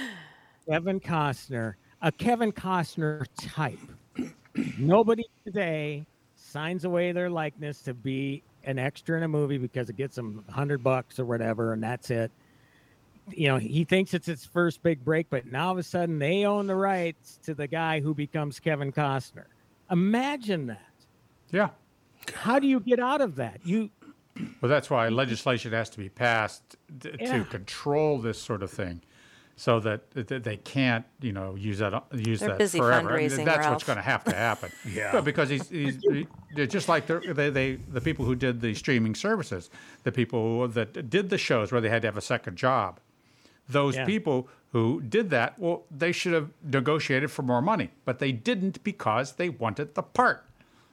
Kevin Costner, a Kevin Costner type, nobody today signs away their likeness to be an extra in a movie because it gets them a hundred bucks or whatever, and that's it. You know, he thinks it's his first big break, but now all of a sudden they own the rights to the guy who becomes Kevin Costner. Imagine that. Yeah. How do you get out of that? You Well, that's why legislation has to be passed t- Yeah. to control this sort of thing, so that, that they can't, you know, use that use They're that busy forever. I mean, that's Ralph. what's going to have to happen. Yeah. But because he's, he's he- they're just like the, they, they the people who did the streaming services, the people that did the shows where they had to have a second job. Those Yeah. people who did that, well, they should have negotiated for more money, but they didn't because they wanted the part.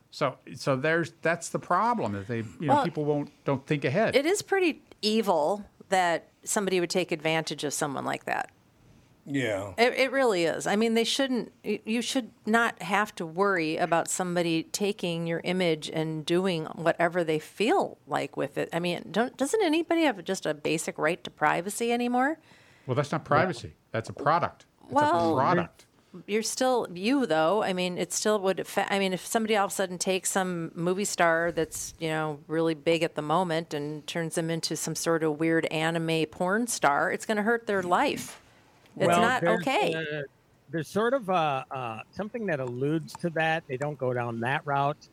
So, so there's that's the problem that they, you know, Well, people won't don't think ahead. It is pretty evil that somebody would take advantage of someone like that. Yeah. It, it really is. I mean, they shouldn't. You should not have to worry about somebody taking your image and doing whatever they feel like with it. I mean, don't, doesn't anybody have just a basic right to privacy anymore? Well, that's not privacy. That's a product. It's Well, a product. You're still you, though. I mean, it still would. Affect, I mean, if somebody all of a sudden takes some movie star that's you know really big at the moment and turns them into some sort of weird anime porn star, it's going to hurt their life. It's Well, not there's, okay. uh, there's sort of uh, uh, something that alludes to that. They don't go down that route,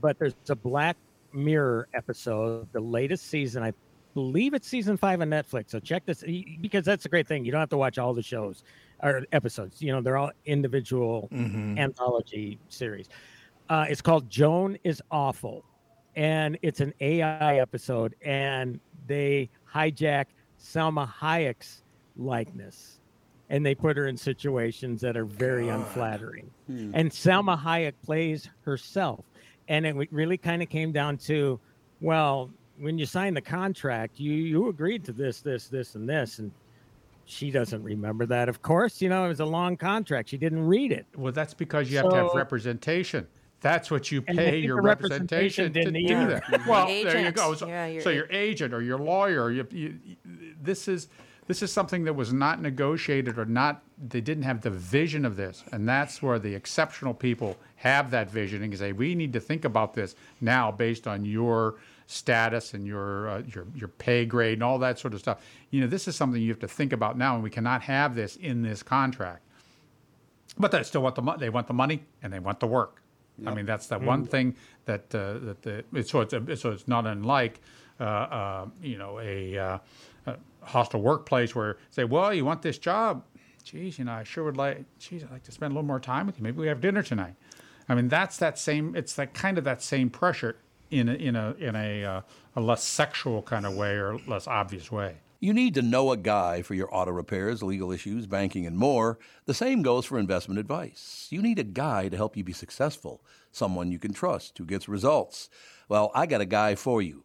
but there's a Black Mirror episode, the latest season. I believe it's season five on Netflix. So check this because that's a great thing. You don't have to watch all the shows or episodes. You know, they're all individual anthology series. Uh, it's called Joan is Awful, and it's an AI episode, and they hijack Salma Hayek's likeness and they put her in situations that are very unflattering. Hmm. And Salma Hayek plays herself. And it really kind of came down to, well, when you signed the contract, you you agreed to this, this, this, and this, and she doesn't remember that. Of course, you know it was a long contract. She didn't read it. Well, that's because you have to have representation. That's what you pay your representation, representation to didn't do either. that. Well, there you go. So, Yeah, your so your agent or your lawyer, you, you, this is this is something that was not negotiated or not. They didn't have the vision of this, and that's where the exceptional people have that vision and say, we need to think about this now based on your status and your uh, your your pay grade and all that sort of stuff. You know, this is something you have to think about now, and we cannot have this in this contract. But they still want the money. They want the money and they want the work. I mean, that's the one thing that uh, that the it's, so it's a, so it's not unlike uh, uh, you know a, uh, a hostile workplace where say, well, you want this job, geez, you know, I sure would like, geez, I'd like to spend a little more time with you. Maybe we have dinner tonight. I mean, that's that same. It's that kind of that same pressure in a, in a in a, uh, a less sexual kind of way or less obvious way. You need to know a guy for your auto repairs, legal issues, banking, and more. The same goes for investment advice. You need a guy to help you be successful, someone you can trust who gets results. Well, I got a guy for you.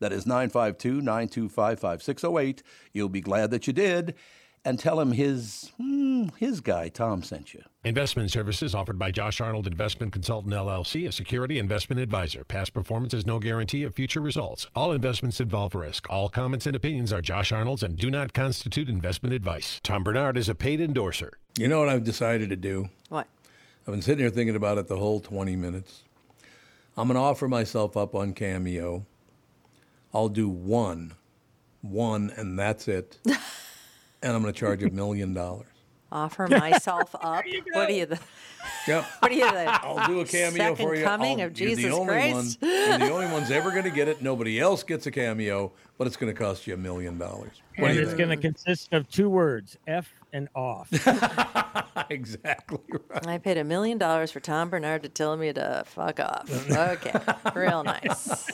That is 952 925 5608. You'll be glad that you did. And tell him his, hmm, his guy, Tom, sent you. Investment services offered by Josh Arnold Investment Consultant LLC, a security investment advisor. Past performance is no guarantee of future results. All investments involve risk. All comments and opinions are Josh Arnold's and do not constitute investment advice. Tom Bernard is a paid endorser. You know what I've decided to do? What? I've been sitting here thinking about it the whole 20 minutes. I'm going to offer myself up on Cameo. I'll do one, one, and that's it. and I'm going to charge a million dollars. Offer myself up. what are you? The, Yep. what are you? The I'll do a cameo second for you. coming I'll- of you're Jesus the only Christ. One, you're the only one's ever going to get it. Nobody else gets a cameo, but it's going to cost you a million dollars. What and you it's think? going to consist of two words: F and off. exactly right. I paid a million dollars for Tom Bernard to tell me to fuck off. Okay, real nice.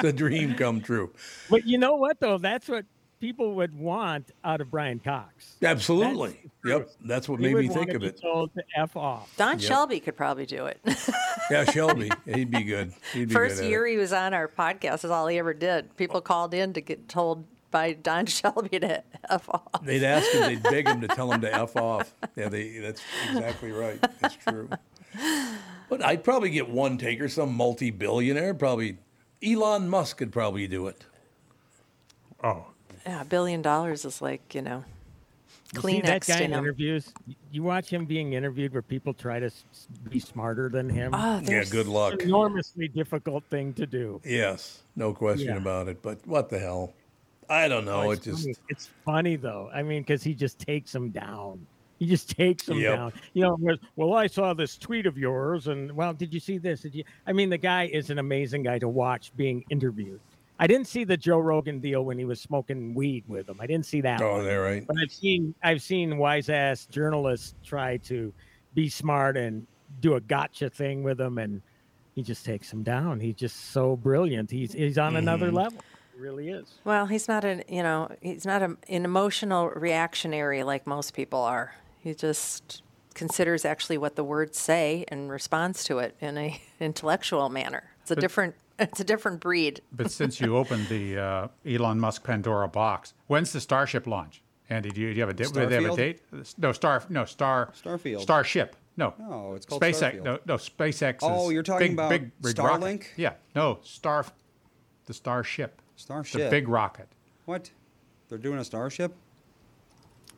The dream come true. but you know what, though? That's what people would want out of Brian Cox. Absolutely. yep. That's what He made me think of it. Told to f off. Don Shelby could probably do it. Yeah, Shelby. He'd be good. He'd be First good year it. he was on our podcast is all he ever did. People called in to get told by Don Shelby to f off. They'd ask him, they'd beg him to tell him to F off. Yeah, they, that's exactly right. That's true. But I'd probably get one taker, some multi billionaire. Probably Elon Musk could probably do it. Oh, Yeah, a billion dollars is like you know, You see that Kleenex guy in him. interviews. You watch him being interviewed where people try to be smarter than him. Oh, Yeah, good luck. Enormously difficult thing to do. Yes, no question Yeah. about it. But what the hell? I don't know. Oh, it it's, just funny. it's funny though. I mean, because he just takes them down. He just takes them Yep. down. You know, well, I saw this tweet of yours, and well, did you see this? Did you? I mean, the guy is an amazing guy to watch being interviewed. I didn't see the Joe Rogan deal when he was smoking weed with him. I didn't see that. oh, one. they're right. But I've seen I've seen wise ass journalists try to be smart and do a gotcha thing with him, and he just takes him down. He's just so brilliant. He's he's on another Mm-hmm. level. He really is. Well, he's not an you know he's not a, an emotional reactionary like most people are. He just considers actually what the words say and responds to it in a intellectual manner. It's a different it's a different breed. but since you opened the uh, Elon Musk Pandora box, when's the Starship launch? Andy, do you, do you have a date? Do they have a date? No, Star. No, Star. Starfield. Starship. No. No, it's called SpaceX. Starfield. No, no, SpaceX. Oh, is you're talking big, about big, big rocket. Starlink? Yeah. No, Star. The Starship. The Starship. big rocket. What? They're doing a starship?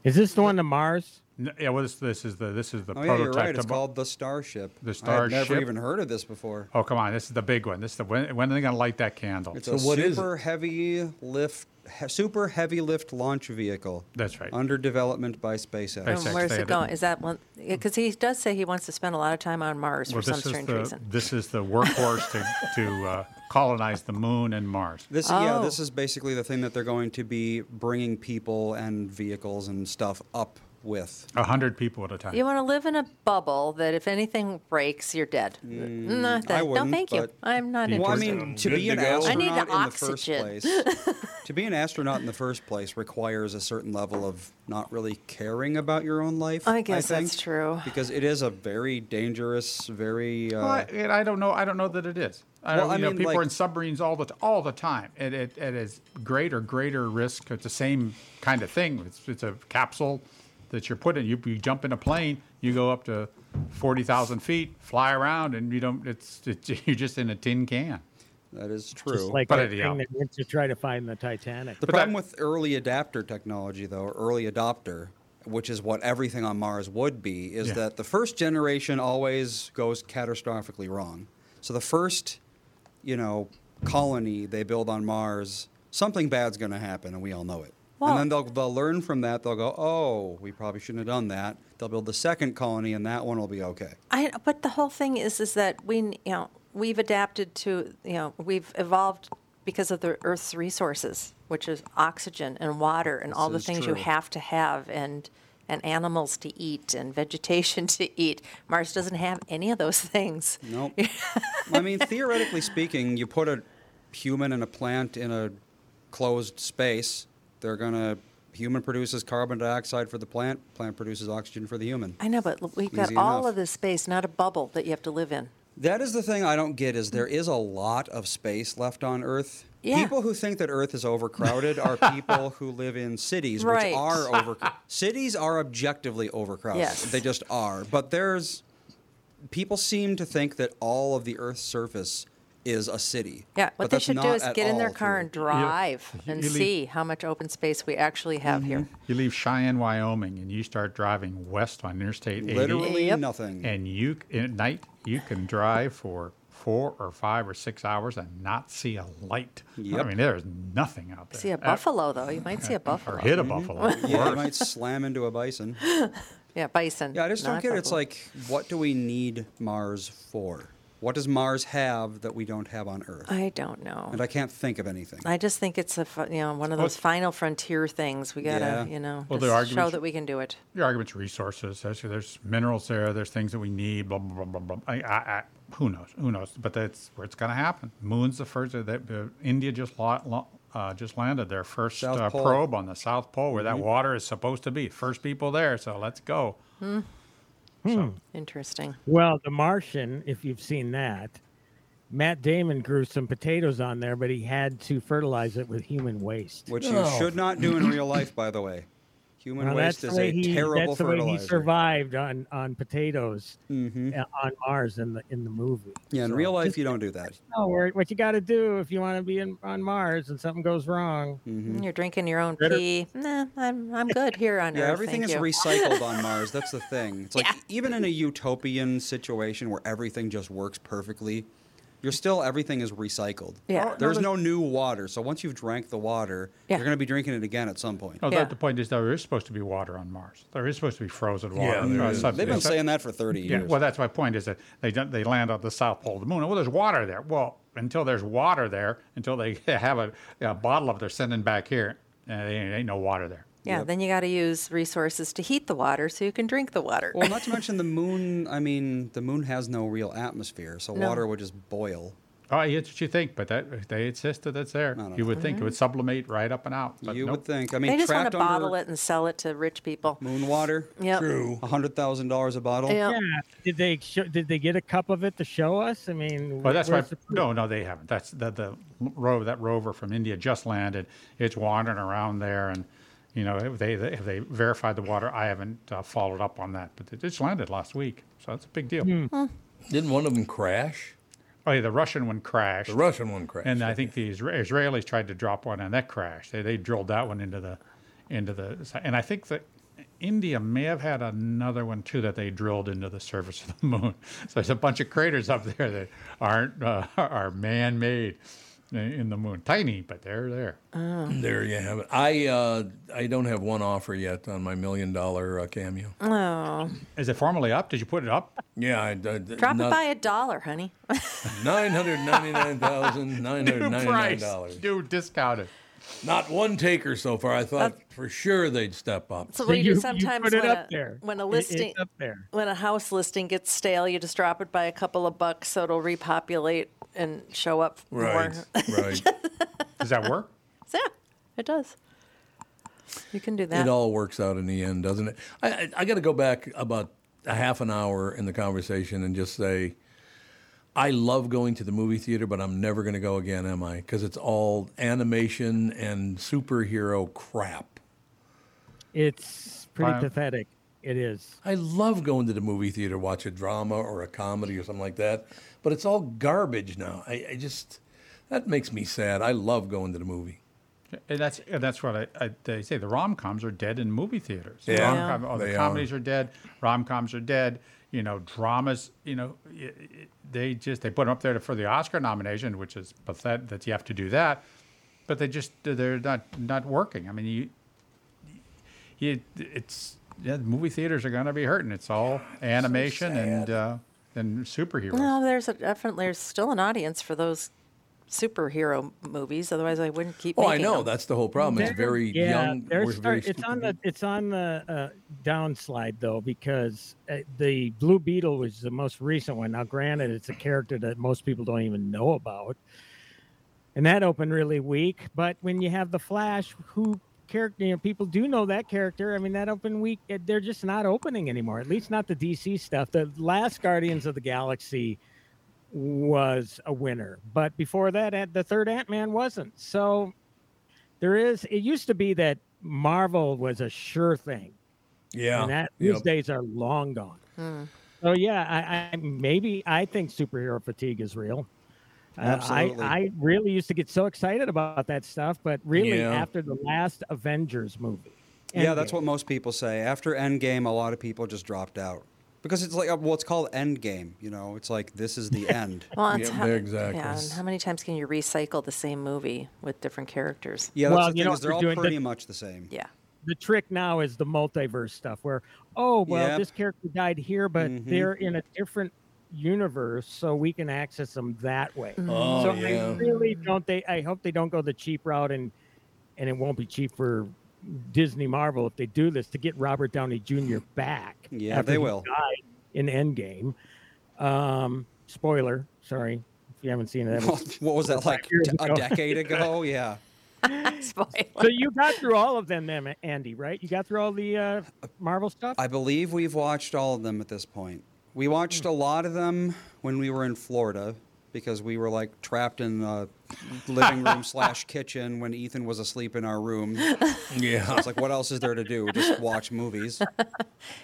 Is this the one to Mars? No, yeah. Well, this, this is the this is the Oh yeah, prototype. you're right. It's mo- called the Starship. The Starship. I had never even heard of this before. Oh come on! This is the big one. This is the when, when are they going to light that candle? It's So a what is super heavy lift, he- super heavy lift launch vehicle. That's right. Under development by SpaceX. SpaceX. And where's it had going? Is that one? Because he does say he wants to spend a lot of time on Mars well, for some this is strange the reason. this is the workhorse to to uh, colonize the moon and Mars. This yeah, Oh. this is basically the thing that they're going to be bringing people and vehicles and stuff up with. A hundred people at a time. You want to live in a bubble that if anything breaks, you're dead. no, th- no, wouldn't, thank you. I'm not Well, Well, I mean, to Good be to an go. I need astronaut the in the first place, to be an astronaut in the first place requires a certain level of not really caring about your own life. I guess think, that's true. because it is a very dangerous, very. Uh, Well, I, I don't know. I don't know that it is. I, Well, you I know, mean, people like- are in submarines all the t- all the time. It, it, it is greater, greater risk. It's the same kind of thing. It's, it's a capsule that you're put in. You, you jump in a plane, you go up to forty thousand feet, fly around, and you don't. It's, it's you're just in a tin can. that is Just true. like But that anyhow. thing that went to try to find the Titanic. The But problem that- with early adapter technology, though, or early adopter, which is what everything on Mars would be, is Yeah. that the first generation always goes catastrophically wrong. So the first, you know, colony they build on Mars, something bad's going to happen, and we all know it. Well- and then they'll they'll learn from that. They'll go, oh, we probably shouldn't have done that. They'll build the second colony, and that one will be okay. I, but the whole thing is, is that we, you know, we've adapted to, you know, we've evolved because of the Earth's resources, which is oxygen and water and all the things you have to have and and animals to eat and vegetation to eat. Mars doesn't have any of those things. Nope. I mean, theoretically speaking, you put a human and a plant in a closed space, they're gonna. Human produces carbon dioxide for the plant. Plant produces oxygen for the human. I know, but we've got Easy all enough. of this space, not a bubble that you have to live in. That is the thing I don't get is there is a lot of space left on Earth. Yeah. People who think that Earth is overcrowded are people who live in cities, Right. which are over. cities are objectively overcrowded. Yes. They just are. But there's people seem to think that all of the Earth's surface is a city. Yeah, But what they should do is get in their car true. and drive You- and you leave- see how much open space we actually have here. Mm-hmm. You leave Cheyenne, Wyoming, and you start driving west on Interstate 80. Literally Yep. nothing. And you at night you can drive for four or five or six hours and not see a light. Yep. I mean, there's nothing out there. See a buffalo though, you might see a buffalo. or hit a buffalo. yeah, you might slam into a bison. Yeah, bison. Yeah, I just don't get it. It's like, what do we need Mars for? What does Mars have that we don't have on Earth? I don't know. and I can't think of anything. I just think it's a fu- you know one of those final frontier things. We gotta Yeah. you know Well, the just show arguments- that we can do it. Your argument's resources. There's, there's minerals there. There's things that we need. Blah blah blah blah. blah. I, I, I, who knows? Who knows? But that's where it's going to happen. Moon's the first. Uh, that, uh, India just lo, lo, uh, just landed their first South uh, Pole. probe on the South Pole, where that water is supposed to be. First people there. So let's go. Hmm. Interesting. Well, The Martian, if you've seen that, Matt Damon grew some potatoes on there, but he had to fertilize it with human waste. Which you No. should not do in real life, by the way. Human Well, waste that's is the way a he, terrible that's the way he survived on, on potatoes Mhm. uh, on Mars in the in the movie. Yeah, in So real life, just you don't do that. know where- what you got to do if you want to be in, on Mars and something goes wrong. Mm-hmm. You're drinking your own Better- pee. Nah, I'm I'm good here on Yeah, Earth. everything thank is you. recycled on Mars. That's the thing. It's like even in a utopian situation where everything just works perfectly, you're still everything is recycled. Yeah. There's no new water, so once you've drank the water, Yeah. you're going to be drinking it again at some point. No, Yeah. the, the point is there is supposed to be water on Mars. There is supposed to be frozen water. Yeah, there Uh, is. sub- They've been saying that for 30 years. Yeah, years. well, that's my point. Is that they they land on the south pole of the moon? Well, there's water there. Well, until there's water there, until they have a, a bottle of it they're sending back here, uh, there ain't, ain't no water there. Yeah, then you got to use resources to heat the water so you can drink the water. well, not to mention the moon. I mean, the moon has no real atmosphere, so No. water would just boil. Oh, yeah, that's what you think, but that they insist that it's there. don't You would Mm-hmm. think it would sublimate right up and out. But you nope. would think. I mean, they just want to bottle it and sell it to rich people. moon water, Yep. True. $100,000 a bottle. Yeah. Yeah. Did they show, did they get a cup of it to show us? I mean, Well, that's why. where's the proof? No, no, they haven't. That's the the rover. That rover from India just landed. It's wandering around there, and you know have they they, if they verified the water. I haven't uh, followed up on that, but it just landed last week, so that's a big deal. Didn't one of them crash? Oh yeah, the Russian one crashed. The Russian one crashed. And I think the Isra- Israelis tried to drop one, and that crashed. They, they drilled that one into the, into the, and I think that India may have had another one too that they drilled into the surface of the moon. So there's a bunch of craters up there that aren't uh, are man-made in the moon, tiny, but they're there. There you have it. I uh, I don't have one offer yet on my million dollar uh, cameo. Oh, Is it formally up? Did you put it up? Yeah, I, I, drop it by a dollar, honey. nine hundred ninety nine thousand nine hundred ninety nine dollars. New discounted. Not one taker so far. I thought for sure they'd step up. So So you, you, do you sometimes put it when, up a, there. when a listing it's up there. when a house listing gets stale, you just drop it by a couple of bucks so it'll repopulate and show up Right, more. right. Does that work? yeah, it does. You can do that. It all works out in the end, doesn't it? I, I, I got to go back about a half an hour in the conversation and just say, I love going to the movie theater, but I'm never going to go again, am I? Because it's all animation and superhero crap. It's pretty Wow. pathetic. It is. I love going to the movie theater, watch a drama or a comedy or something like that, but it's all garbage now. I, I just, that makes me sad. I love going to the movie. And that's and that's what I, I they say. The rom coms are dead in movie theaters. Yeah. Rom-com, oh, the comedies are dead. Rom coms are dead. You know, dramas. You know, they just they put them up there for the Oscar nomination, which is pathetic that you have to do that. But they just they're not not working. I mean, you, you it's yeah, the movie theaters are going to be hurting. It's all animation and uh, and superheroes. no, there's a definitely there's still an audience for those superhero movies. Otherwise, I wouldn't keep. Oh, I know. them. That's the whole problem. It's very yeah, young. they're very start- it's on the it's on the uh, downslide though because uh, the Blue Beetle was the most recent one. Now, granted, it's a character that most people don't even know about, and that opened really weak. But when you have the Flash, who character you know people do know that character. I mean, that open week they're just not opening anymore. At least not the DC stuff. The last Guardians of the Galaxy was a winner, but before that, the third Ant Man wasn't. So there is. It used to be that Marvel was a sure thing, yeah. and that Yep. these days are long gone. Hmm. So yeah, I, I maybe I think superhero fatigue is real. Uh, Absolutely. I I really used to get so excited about that stuff, but really Yeah. after the last Avengers movie. Yeah, that's what most people say. After Endgame, a lot of people just dropped out because it's like uh, well, it's called Endgame. You know, it's like this is the end. Well, Yeah, how, exactly. Yeah, and how many times can you recycle the same movie with different characters? Yeah, that's Well, the you thing know is they're they're all doing? The- pretty much the same. Yeah. the trick now is the multiverse stuff where oh well Yep. this character died here but Mhm. they're in a different universe so we can access them that way Oh, so yeah. i really don't they i hope they don't go the cheap route and and it won't be cheap for disney marvel if they do this to get robert downey jr back Yeah, after they he will. died in endgame um spoiler sorry if you haven't seen it was- what was that like a ago. decade ago? Yeah. Spoiler. so you got through all of them then andy right you got through all the uh marvel stuff I believe we've watched all of them at this point. We watched a lot of them when we were in Florida because we were like trapped in the living room slash kitchen when Ethan was asleep in our room. Yeah. It's like, what else is there to do? Just watch movies.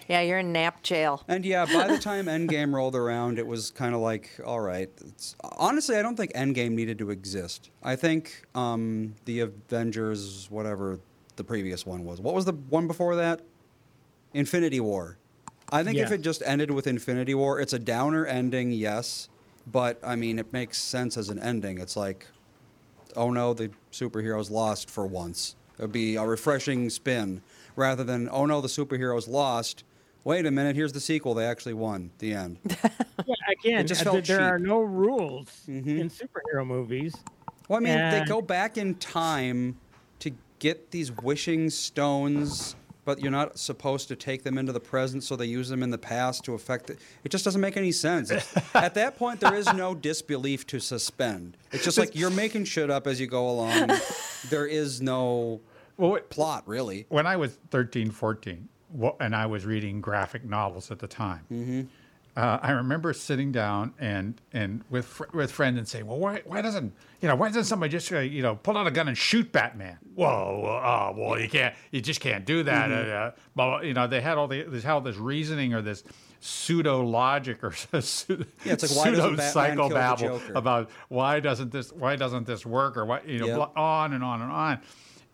Yeah, you're in nap jail. And yeah, by the time Endgame rolled around, it was kind of like, all right. It's, honestly, I don't think Endgame needed to exist. I think um, the Avengers, whatever the previous one was. What was the one before that? Infinity War. I think if it just ended with Infinity War, it's a downer ending, yes, but I mean, it makes sense as an ending. It's like, oh no, the superheroes lost for once. It would be a refreshing spin rather than, oh no, the superheroes lost. Wait a minute, here's the sequel. They actually won. The end. Yeah, again, It just uh, felt th- there are no rules Mhm. in superhero movies. Well, I mean, they go back in time to get these wishing stones, but you're not supposed to take them into the present, so they use them in the past to affect it. It just doesn't make any sense. At that point, there is no disbelief to suspend. It's just like you're making shit up as you go along. There is no Well, plot, really. when I was 13, 14, and I was reading graphic novels at the time, mm-hmm. Uh, I remember sitting down and and with fr- with friends and saying, "Well, why why doesn't you know why doesn't somebody just uh, you know pull out a gun and shoot Batman?" Whoa, well, oh, well, you can't, you just can't do that. Uh, uh, blah, blah, you know, they had all the they had all this reasoning or this pseudo logic or pseudo, Yeah, it's like, why doesn't Batman kill the psychobabble about why doesn't this why doesn't this work or what you know Yep. on and on and on.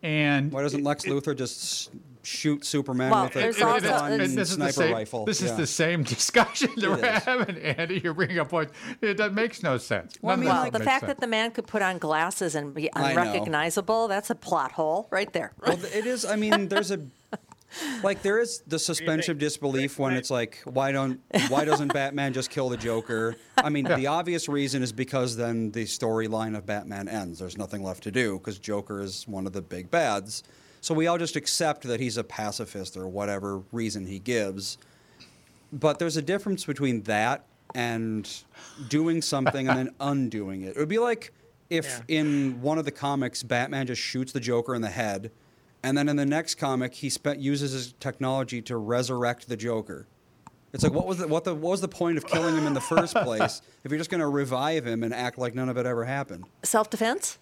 And Why doesn't Lex Luthor just s- shoot Superman Well, with a there's it- it- also- it- on this sniper the same, rifle? This is Yeah. the same discussion that It we're is. having, Andy. You're bringing up points. It that makes no sense. Well, I mean, Well, the fact sense. that the man could put on glasses and be unrecognizable, that's a plot hole right there. Well, it is. I mean, there's a like there is the suspension of disbelief when it's like, why don't why doesn't Batman just kill the Joker? I mean, the obvious reason is because then the storyline of Batman ends. There's nothing left to do because Joker is one of the big bads. So we all just accept that he's a pacifist or whatever reason he gives. But there's a difference between that and doing something and then undoing it. It would be like if Yeah. in one of the comics Batman just shoots the Joker in the head, and then in the next comic he spent uses his technology to resurrect the Joker. It's like what was the what the what was the point of killing him in the first place if you're just going to revive him and act like none of it ever happened? Self defense?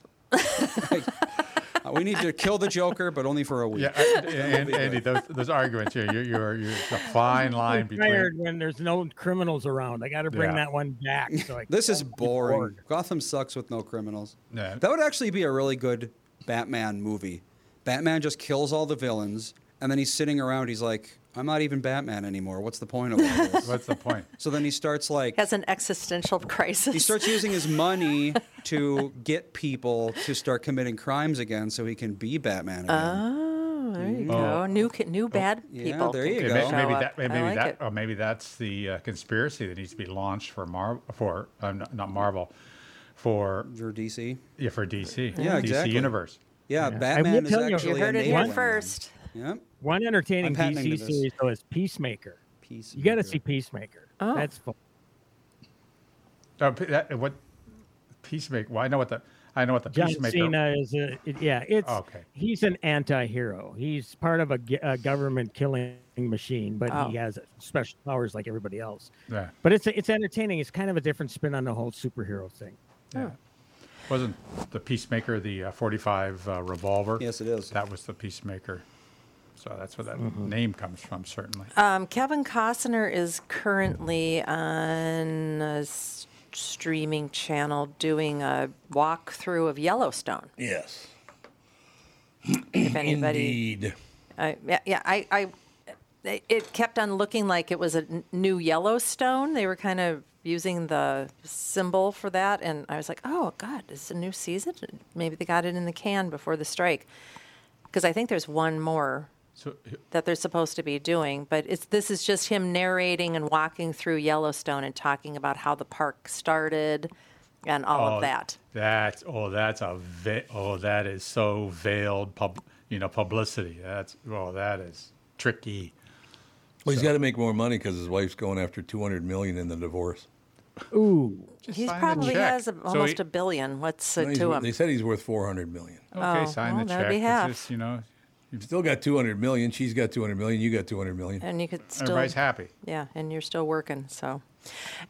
We need to kill the Joker, but only for a week. Yeah, uh, and, Andy, those, those arguments here, you're, you're, you're a fine line I'm tired between. when there's no criminals around. I got to bring Yeah. that one back. So I This is boring. Gotham sucks with no criminals. Yeah. That would actually be a really good Batman movie. Batman just kills all the villains, and then he's sitting around. He's like, "I'm not even Batman anymore. What's the point of all this?" What's the point? so then he starts like Has an existential crisis. he starts using his money to get people to start committing crimes again, so he can be Batman again. Oh, there you Oh. go. New, ki- new bad Yeah, people. there you go. Maybe, maybe that, maybe like that, it. or maybe that's the uh, conspiracy that needs to be launched for Mar for uh, not, not Marvel, for For DC. yeah for DC. Yeah, DC exactly. Universe. Yeah, I will Batman is tell you- You actually You heard a it here first. Yep. One entertaining I'm DC to this. series though is Peacemaker. Peace. You got to see Peacemaker. Oh. That's fun. Uh, that, what Peacemaker? Well, I know what the I know what the John Peacemaker. Cena is a it- yeah. It's Okay. he's an anti-hero. He's part of a government killing machine, but he Oh. has special powers like everybody else. Yeah, But it's it's entertaining. It's kind of a different spin on the whole superhero thing. yeah. Wasn't the Peacemaker the uh, 45 uh, revolver? Yes, it is. That was the Peacemaker. So that's where that Mm-hmm. name comes from, certainly. Um, Kevin Costner is currently on a s- streaming channel doing a walkthrough of Yellowstone. Yes. If anybody, Indeed. I yeah, yeah, I, I, it- it kept on looking like it was a n- new Yellowstone. They were kind of using the symbol for that, and I was like, oh God, is this a new season? Maybe they got it in the can before the strike, because I think there's one more So that they're supposed to be doing, but it's this is just him narrating and walking through Yellowstone and talking about how the park started and all Oh, of that. That's oh, that's a ve- oh, that is so veiled pub, you know, publicity. That's oh, that is tricky. Well, he's got to make more money because his wife's going after 200 million in the divorce. Ooh, He probably has a, So almost he- a billion. What's uh, He's to him? They said he's worth 400 million. Okay, Oh, sign well, the that'd check. be half. just, you know, You've still got 200 million. She's got 200 million. You got 200 million. and you could still everybody's happy. Yeah, and you're still working. So,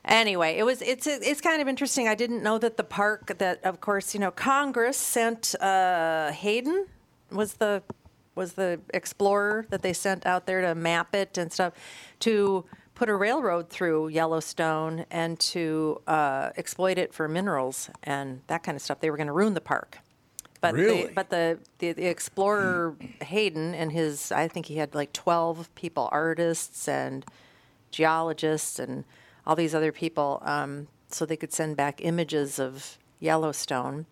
anyway, it was it's it's kind of interesting. I didn't know that the park that of course you know Congress sent uh, Hayden was the was the explorer that they sent out there to map it and stuff to put a railroad through Yellowstone and to uh, exploit it for minerals and that kind of stuff. They were going to ruin the park. But Really? the, but the, the the explorer Hayden and his I think he had like twelve people, artists and geologists and all these other people, um, so they could send back images of Yellowstone.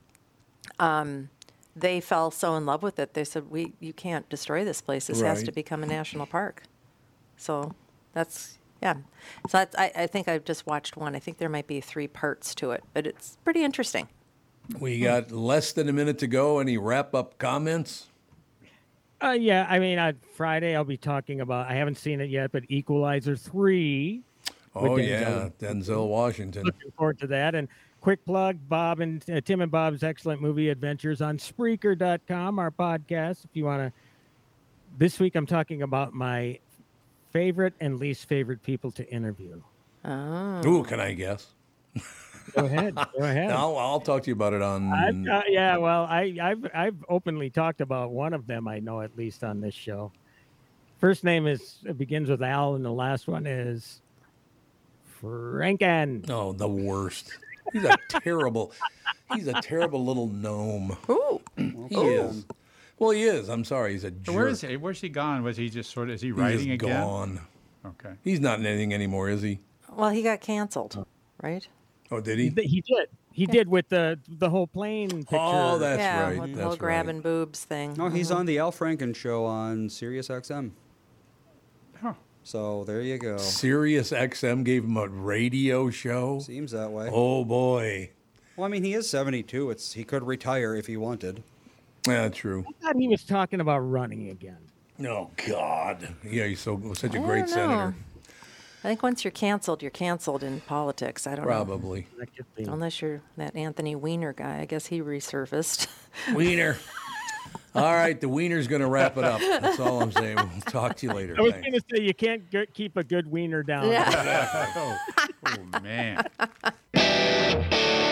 Um, they fell so in love with it, they said, "We you can't destroy this place. This has to become a national park." So that's yeah. So that's, I I think I've just watched one. I think there might be three parts to it, but it's pretty interesting. We got less than a minute to go. Any wrap up comments? Uh, yeah, I mean, on Friday I'll be talking about. I haven't seen it yet, but Equalizer three. Oh, Denzel. yeah. Denzel Washington. Looking forward to that. And quick plug: Bob and uh, Tim and Bob's excellent movie adventures on Spreaker.com, our podcast. If you want to, this week I'm talking about my favorite and least favorite people to interview. Ooh, can I guess? Go ahead. Go ahead. I'll, I'll talk to you about it on. I've, uh, yeah, well, I, I've I've openly talked about one of them. I know at least on this show. First name is it begins with Al, and the last one is Franken. Oh, the worst. He's a terrible. He's a terrible little gnome. Ooh, He is. Well, he is. I'm sorry. He's a jerk. Where is he? Where's he gone? Was he just sort of? Is he He writing is again? gone. Okay. He's not in anything anymore, is he? well, he got canceled, right? Oh, did he? He did. He did with the the whole plane picture. Oh, that's yeah, right. with the That's whole right. grabbing boobs thing. No, he's Mhm. on the Al Franken show on Sirius XM. Huh. So there you go. Sirius XM gave him a radio show. Seems that way. Oh boy. Well, I mean, he is 72. It's he could retire if he wanted. Yeah, true. I thought he was talking about running again. Oh God. Yeah, he's so such a I great don't know. senator. I think once you're canceled, you're canceled in politics. I don't know. Probably. That could be. Unless you're that Anthony Weiner guy. I guess he resurfaced. Weiner. All right, the Wiener's going to wrap it up. That's all I'm saying. We'll talk to you later. I was going to say you can't g- keep a good wiener down. Yeah. oh, oh man.